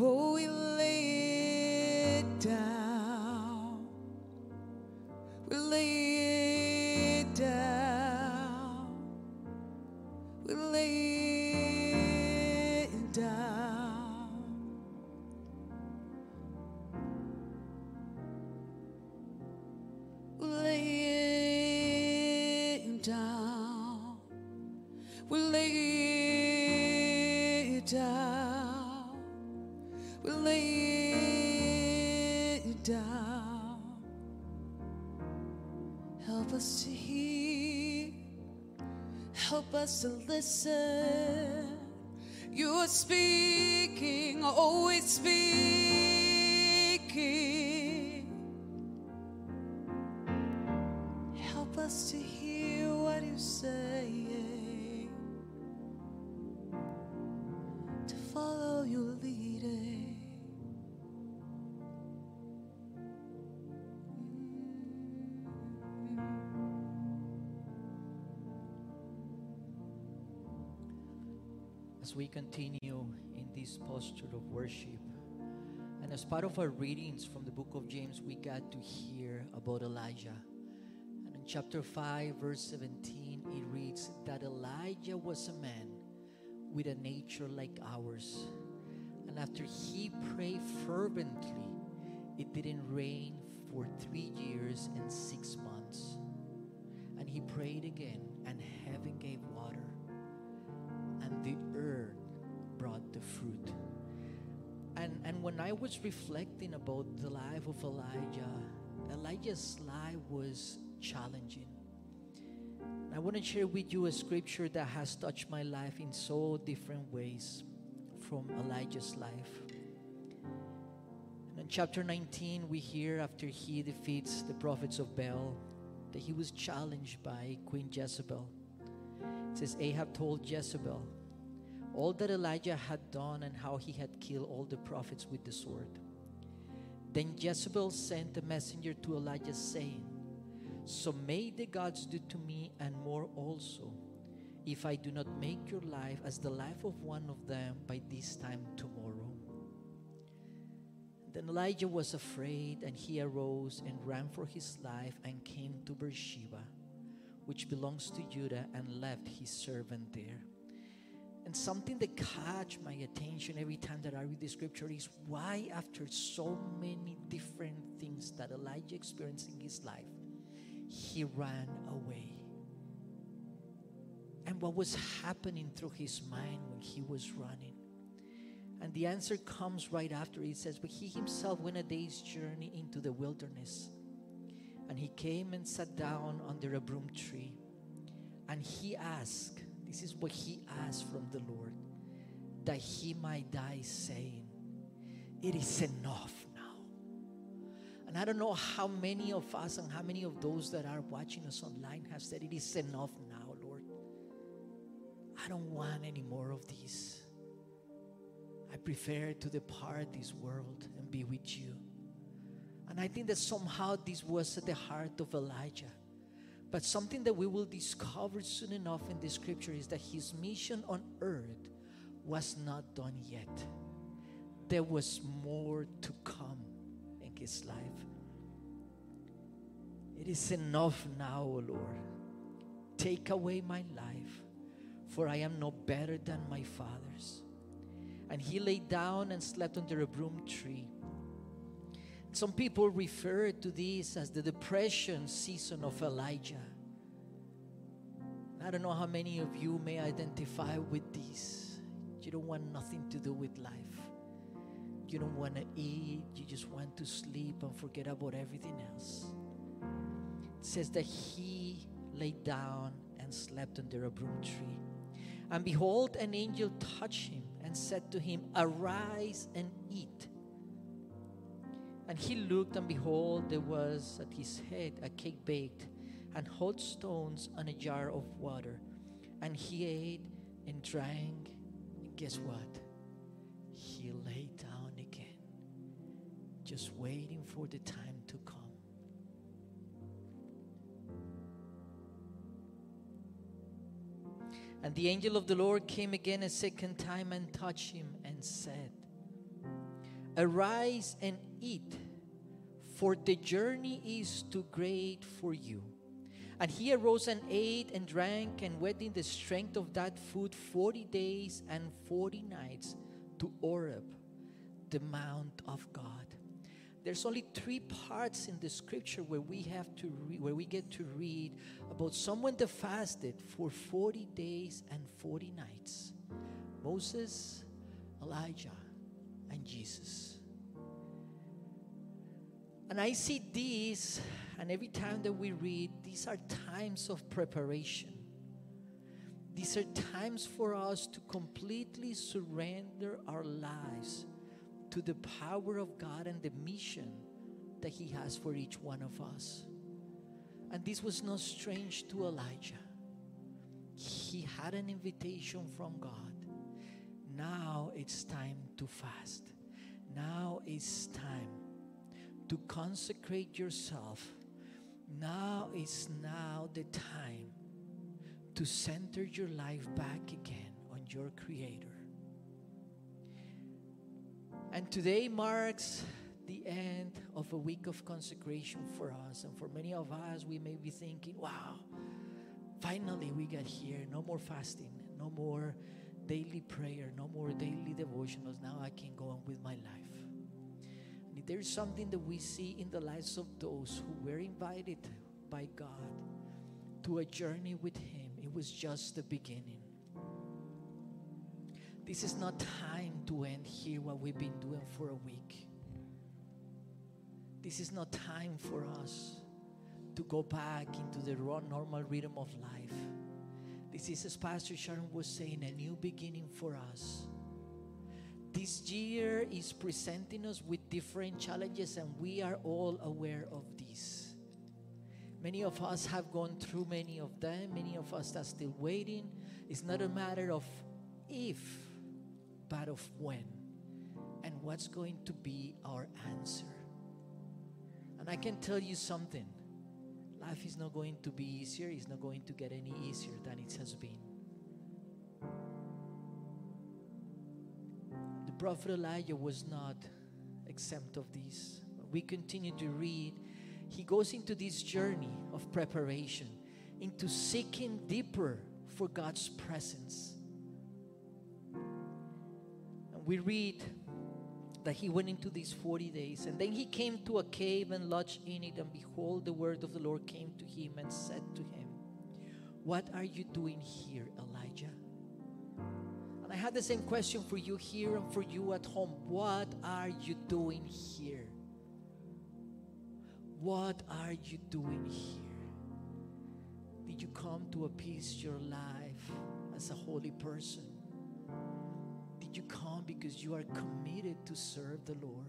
Oh, we lay it down. Help us to listen. You are speaking, always speaking. As we continue in this posture of worship. And as part of our readings from the book of James, we got to hear about Elijah. And in chapter 5, verse 17, it reads that Elijah was a man with a nature like ours. And after he prayed fervently, it didn't rain for three years and six months. And he prayed again, and heaven gave when I was reflecting about the life of Elijah, Elijah's life was challenging. I want to share with you a scripture that has touched my life in so different ways from Elijah's life. And in chapter 19, we hear after he defeats the prophets of Baal that he was challenged by Queen Jezebel. It says Ahab told Jezebel all that Elijah had done and how he had killed all the prophets with the sword. Then Jezebel sent a messenger to Elijah saying, So may the gods do to me and more also, if I do not make your life as the life of one of them by this time tomorrow. Then Elijah was afraid, and he arose and ran for his life and came to Beersheba, which belongs to Judah, and left his servant there. And something that catch my attention every time that I read the scripture is why, after so many different things that Elijah experienced in his life, he ran away. And what was happening through his mind when he was running? And the answer comes right after it says, But he himself went a day's journey into the wilderness. And he came and sat down under a broom tree. And he asked, This is what he asked from the Lord, that he might die, saying, It is enough now. And I don't know how many of us and how many of those that are watching us online have said, It is enough now, Lord. I don't want any more of this. I prefer to depart this world and be with you. And I think that somehow this was at the heart of Elijah. But something that we will discover soon enough in the scripture is that his mission on earth was not done yet. There was more to come in his life. It is enough now, O Lord. Take away my life, for I am no better than my fathers and he lay down and slept under a broom tree. Some people refer to this as the depression season of Elijah. I don't know how many of you may identify with this. You don't want nothing to do with life. You don't want to eat. You just want to sleep and forget about everything else. It says that he lay down and slept under a broom tree. And behold, an angel touched him and said to him, Arise and eat. And he looked, and behold, there was at his head a cake baked, and hot stones and a jar of water. And he ate and drank. And guess what? He lay down again, just waiting for the time to come. And the angel of the Lord came again a second time and touched him and said, Arise and eat, for the journey is too great for you. And he arose and ate and drank and went in the strength of that food forty days and forty nights to Horeb, the mount of God. There's only three parts in the scripture where we have to read, where we get to read about someone that fasted for 40 days and 40 nights. Moses, Elijah, and Jesus. And I see these, and every time that we read, these are times of preparation. These are times for us to completely surrender our lives to the power of God and the mission that He has for each one of us. And this was not strange to Elijah. He had an invitation from God. Now it's time to fast. Now it's time to consecrate yourself. Now is now the time to center your life back again on your creator. And today marks the end of a week of consecration for us. And for many of us, we may be thinking, wow, finally we got here. No more fasting, no more daily prayer, no more daily devotionals. Now I can go on with my life. And if there's something that we see in the lives of those who were invited by God to a journey with Him, it was just the beginning. This is not time to end here what we've been doing for a week. This is not time for us to go back into the normal rhythm of life. This is, as Pastor Sharon was saying, a new beginning for us. This year is presenting us with different challenges, and we are all aware of this. Many of us have gone through many of them, many of us are still waiting. It's not a matter of if, but of when, and what's going to be our answer. And I can tell you something life is not going to be easier, it's not going to get any easier than it has been. The prophet Elijah was not exempt of this. We continue to read. He goes into this journey of preparation, into seeking deeper for God's presence. And we read that he went into these 40 days, and then he came to a cave and lodged in it, and behold, the word of the Lord came to him and said to him, What are you doing here, Elijah? And I had the same question for you here and for you at home. What are you doing here? What are you doing here? Did you come to appease your life as a holy person? You come because you are committed to serve the Lord?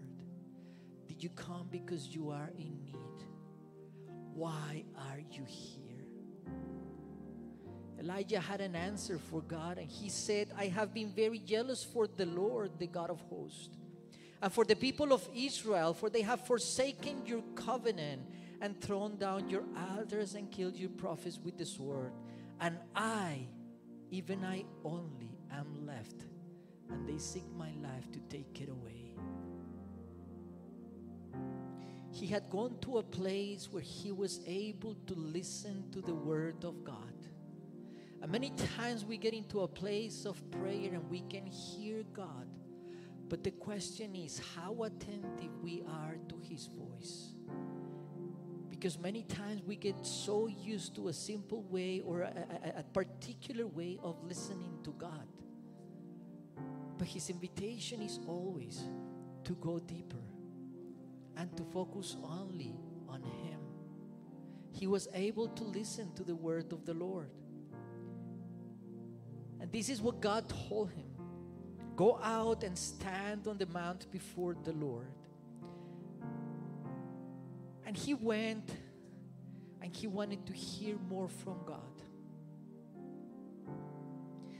Did you come because you are in need? Why are you here? Elijah had an answer for God, and he said, I have been very jealous for the Lord, the God of hosts, and for the people of Israel, for they have forsaken your covenant and thrown down your altars and killed your prophets with the sword. And I, even I only, am left, and they seek my life to take it away. He had gone to a place where he was able to listen to the word of God. And many times we get into a place of prayer and we can hear God. But the question is how attentive we are to His voice. Because many times we get so used to a simple way or a, a, a particular way of listening to God. But His invitation is always to go deeper and to focus only on Him. He was able to listen to the word of the Lord. And this is what God told him Go out and stand on the mount before the Lord. And he went and he wanted to hear more from God.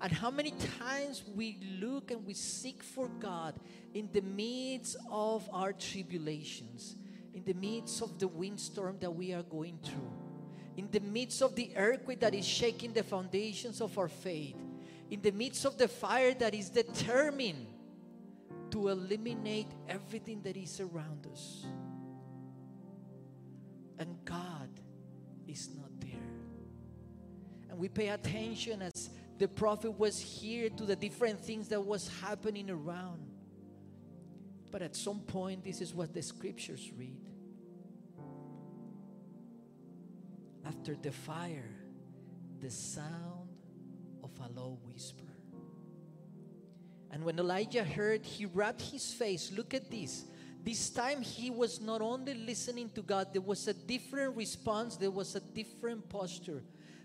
And how many times we look and we seek for God in the midst of our tribulations, in the midst of the windstorm that we are going through, in the midst of the earthquake that is shaking the foundations of our faith, in the midst of the fire that is determined to eliminate everything that is around us. And God is not there. And we pay attention as the prophet was here to the different things that was happening around. But at some point, this is what the scriptures read. After the fire, the sound of a low whisper. And when Elijah heard, he rubbed his face. Look at this. This time he was not only listening to God, there was a different response, there was a different posture.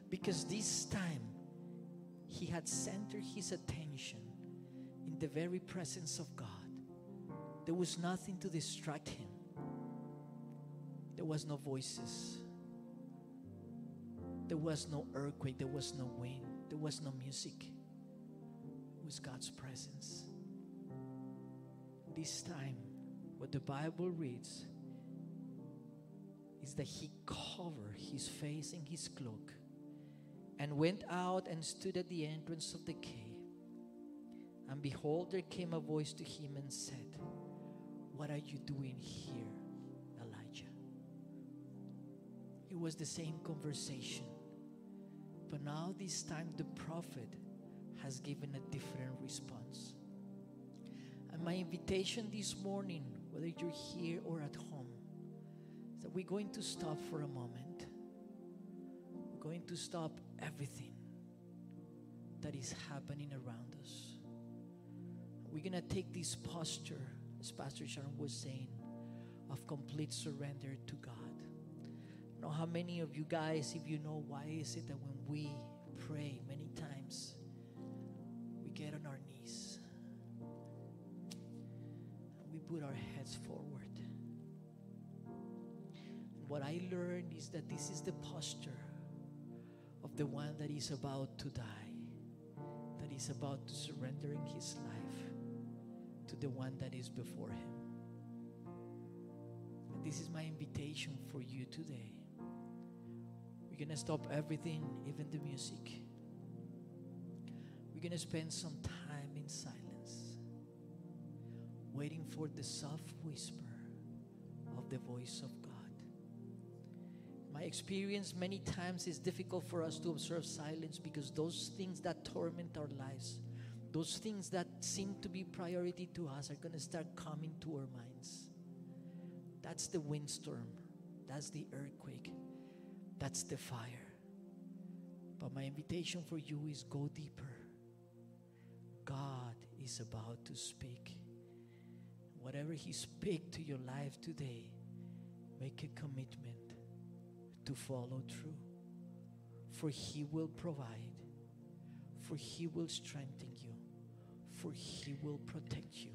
Because this time he had centered his attention in the very presence of God. There was nothing to distract him, there was no voices, there was no earthquake, there was no wind, there was no music. It was God's presence. This time, what the Bible reads is that he covered his face in his cloak and went out and stood at the entrance of the cave. And behold, there came a voice to him and said, What are you doing here, Elijah? It was the same conversation. But now, this time, the prophet has given a different response. And my invitation this morning, whether you're here or at home, is that we're going to stop for a moment. We're going to stop everything that is happening around us. We're going to take this posture, as Pastor Sharon was saying, of complete surrender to God. I know how many of you guys, if you know why is it that when we pray many times, we get on our knees we put our heads forward. And what I learned is that this is the posture the one that is about to die, that is about to surrendering his life to the one that is before him. And this is my invitation for you today. We're going to stop everything, even the music. We're going to spend some time in silence, waiting for the soft whisper of the voice of God. My experience many times is difficult for us to observe silence because those things that torment our lives, those things that seem to be priority to us, are going to start coming to our minds. That's the windstorm, that's the earthquake, that's the fire. But my invitation for you is go deeper. God is about to speak. Whatever He speak to your life today, make a commitment to follow through. For He will provide, for He will strengthen you, for He will protect you,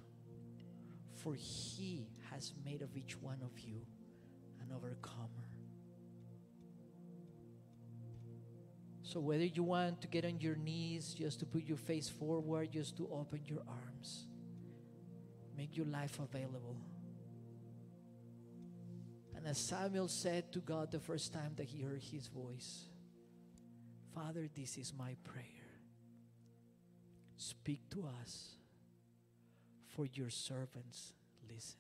for He has made of each one of you an overcomer. So, whether you want to get on your knees, just to put your face forward, just to open your arms, make your life available. And as Samuel said to God the first time that he heard his voice, Father, this is my prayer. Speak to us, for your servants listen.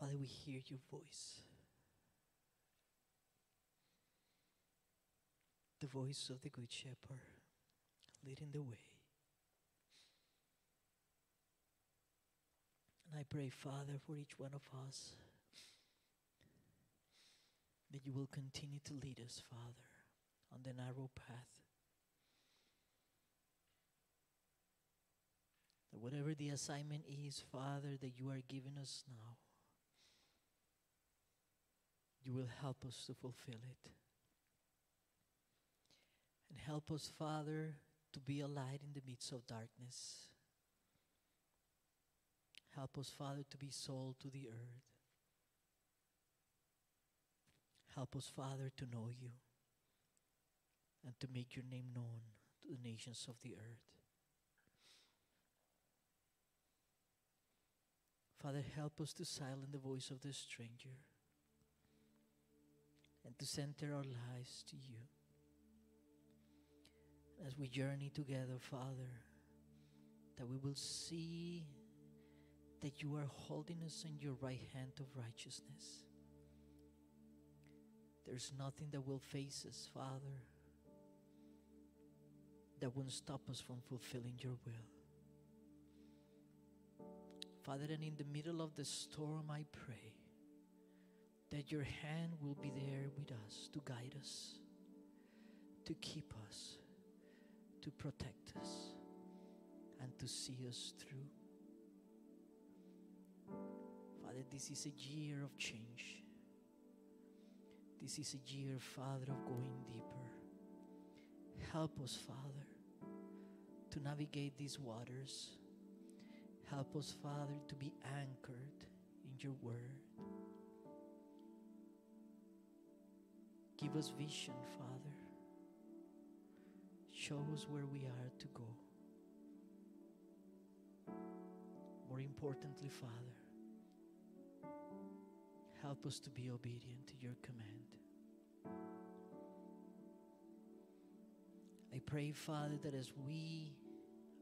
Father, we hear your voice. The voice of the Good Shepherd leading the way. And I pray, Father, for each one of us that you will continue to lead us, Father, on the narrow path. That whatever the assignment is, Father, that you are giving us now, you will help us to fulfill it. And help us, Father, to be a light in the midst of darkness. Help us, Father, to be sold to the earth. Help us, Father, to know you and to make your name known to the nations of the earth. Father, help us to silence the voice of the stranger and to center our lives to you. As we journey together, Father, that we will see that you are holding us in your right hand of righteousness. There's nothing that will face us, Father, that won't stop us from fulfilling your will. Father, and in the middle of the storm, I pray that your hand will be there with us to guide us, to keep us, to protect us, and to see us through. Father, this is a year of change. This is a year, Father, of going deeper. Help us, Father, to navigate these waters. Help us, Father, to be anchored in your word. Give us vision, Father. Show us where we are to go. More importantly, Father, help us to be obedient to your command. I pray, Father, that as we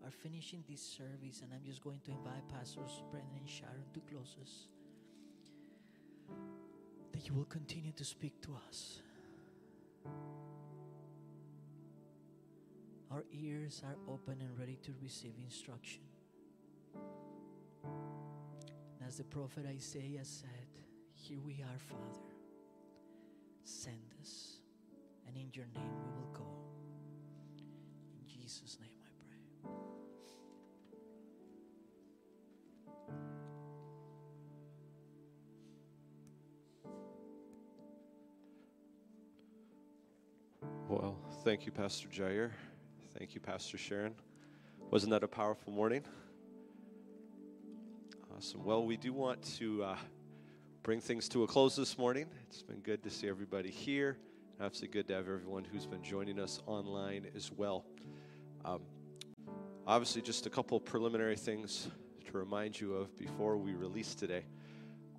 are finishing this service, and I'm just going to invite Pastors Brendan and Sharon to close us, that you will continue to speak to us. Our ears are open and ready to receive instruction. And as the prophet Isaiah said, Here we are, Father. Send us, and in your name we will go. In Jesus' name thank you, Pastor Jair. Thank you, Pastor Sharon. Wasn't that a powerful morning? Awesome. Well, we do want to uh, bring things to a close this morning. It's been good to see everybody here. Absolutely good to have everyone who's been joining us online as well. Um, obviously, just a couple preliminary things to remind you of before we release today.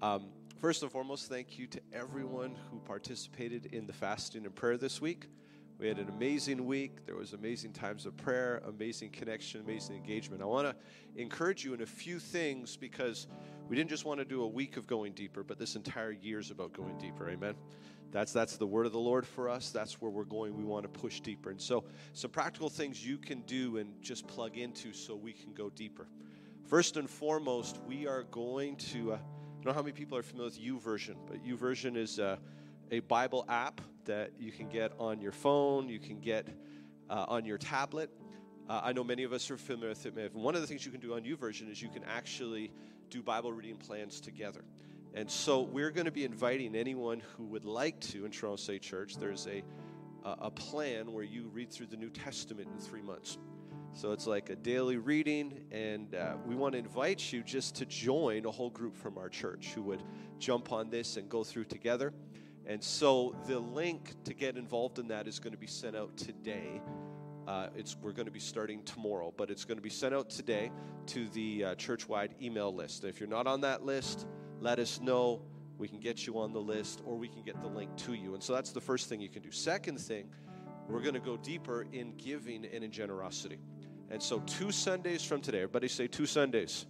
Um, first and foremost, thank you to everyone who participated in the fasting and prayer this week. We had an amazing week. There was amazing times of prayer, amazing connection, amazing engagement. I want to encourage you in a few things because we didn't just want to do a week of going deeper, but this entire year is about going deeper. Amen. That's that's the word of the Lord for us. That's where we're going. We want to push deeper. And so, some practical things you can do and just plug into so we can go deeper. First and foremost, we are going to. Uh, I don't know how many people are familiar with YouVersion, but YouVersion is uh, a Bible app that you can get on your phone, you can get uh, on your tablet. Uh, I know many of us are familiar with it. One of the things you can do on YouVersion is you can actually do Bible reading plans together. And so we're going to be inviting anyone who would like to in Toronto State Church. There's a, a plan where you read through the New Testament in three months. So it's like a daily reading, and uh, we want to invite you just to join a whole group from our church who would jump on this and go through together. And so the link to get involved in that is going to be sent out today. Uh, it's, we're going to be starting tomorrow, but it's going to be sent out today to the uh, church-wide email list. If you're not on that list, let us know. We can get you on the list, or we can get the link to you. And so that's the first thing you can do. Second thing, we're going to go deeper in giving and in generosity. And so two Sundays from today, everybody say two Sundays.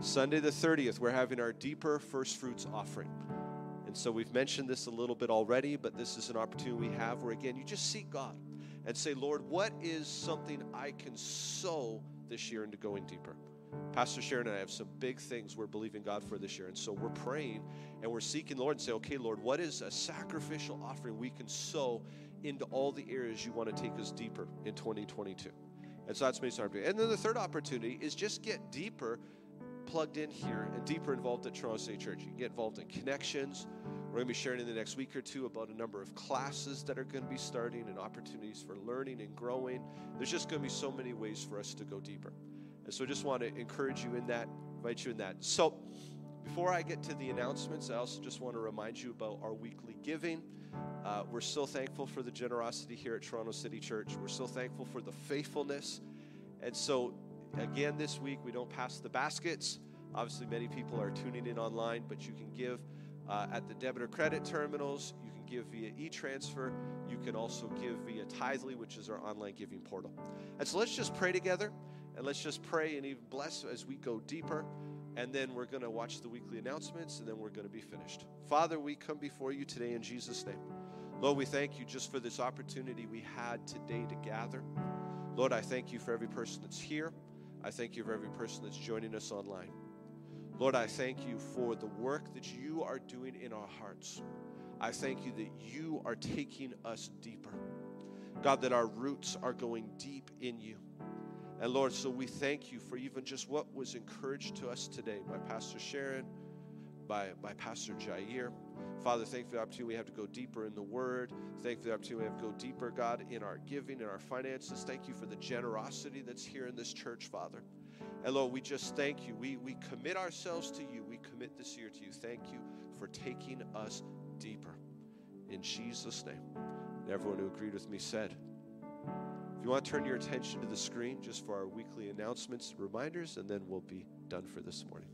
Sunday the 30th, we're having our deeper first fruits offering. And so we've mentioned this a little bit already, but this is an opportunity we have where, again, you just seek God and say, Lord, what is something I can sow this year into going deeper? Pastor Sharon and I have some big things we're believing God for this year. And so we're praying and we're seeking the Lord and say, okay, Lord, what is a sacrificial offering we can sow into all the areas you want to take us deeper in 2022? And so that's me starting. And then the third opportunity is just get deeper plugged in here and deeper involved at Toronto State Church. You can get involved in connections. We're going to be sharing in the next week or two about a number of classes that are going to be starting and opportunities for learning and growing. There's just going to be so many ways for us to go deeper. And so I just want to encourage you in that, invite you in that. So before I get to the announcements, I also just want to remind you about our weekly giving. Uh, we're so thankful for the generosity here at Toronto City Church. We're so thankful for the faithfulness. And so, again, this week we don't pass the baskets. Obviously, many people are tuning in online, but you can give uh, at the debit or credit terminals. You can give via e transfer. You can also give via Tithely, which is our online giving portal. And so let's just pray together and let's just pray and even bless as we go deeper. And then we're going to watch the weekly announcements and then we're going to be finished. Father, we come before you today in Jesus' name. Lord, we thank you just for this opportunity we had today to gather. Lord, I thank you for every person that's here. I thank you for every person that's joining us online. Lord, I thank you for the work that you are doing in our hearts. I thank you that you are taking us deeper. God, that our roots are going deep in you. And Lord, so we thank you for even just what was encouraged to us today by Pastor Sharon, by, by Pastor Jair. Father, thank you for the opportunity we have to go deeper in the Word. Thank you for the opportunity we have to go deeper, God, in our giving, in our finances. Thank you for the generosity that's here in this church, Father. And Lord, we just thank you. We, we commit ourselves to you. We commit this year to you. Thank you for taking us deeper. In Jesus' name. And everyone who agreed with me said, if you want to turn your attention to the screen just for our weekly announcements and reminders, and then we'll be done for this morning.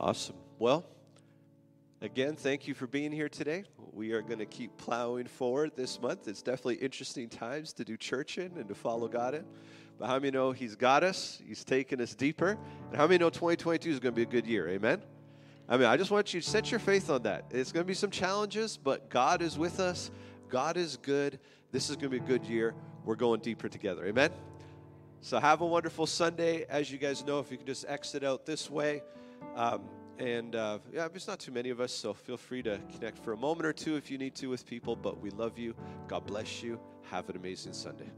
Awesome. Well, again, thank you for being here today. We are going to keep plowing forward this month. It's definitely interesting times to do church in and to follow God in. But how many know He's got us? He's taken us deeper. And how many know 2022 is going to be a good year? Amen? I mean, I just want you to set your faith on that. It's going to be some challenges, but God is with us. God is good. This is going to be a good year. We're going deeper together. Amen? So have a wonderful Sunday. As you guys know, if you can just exit out this way. Um, and uh, yeah, there's not too many of us, so feel free to connect for a moment or two if you need to with people. But we love you. God bless you. Have an amazing Sunday.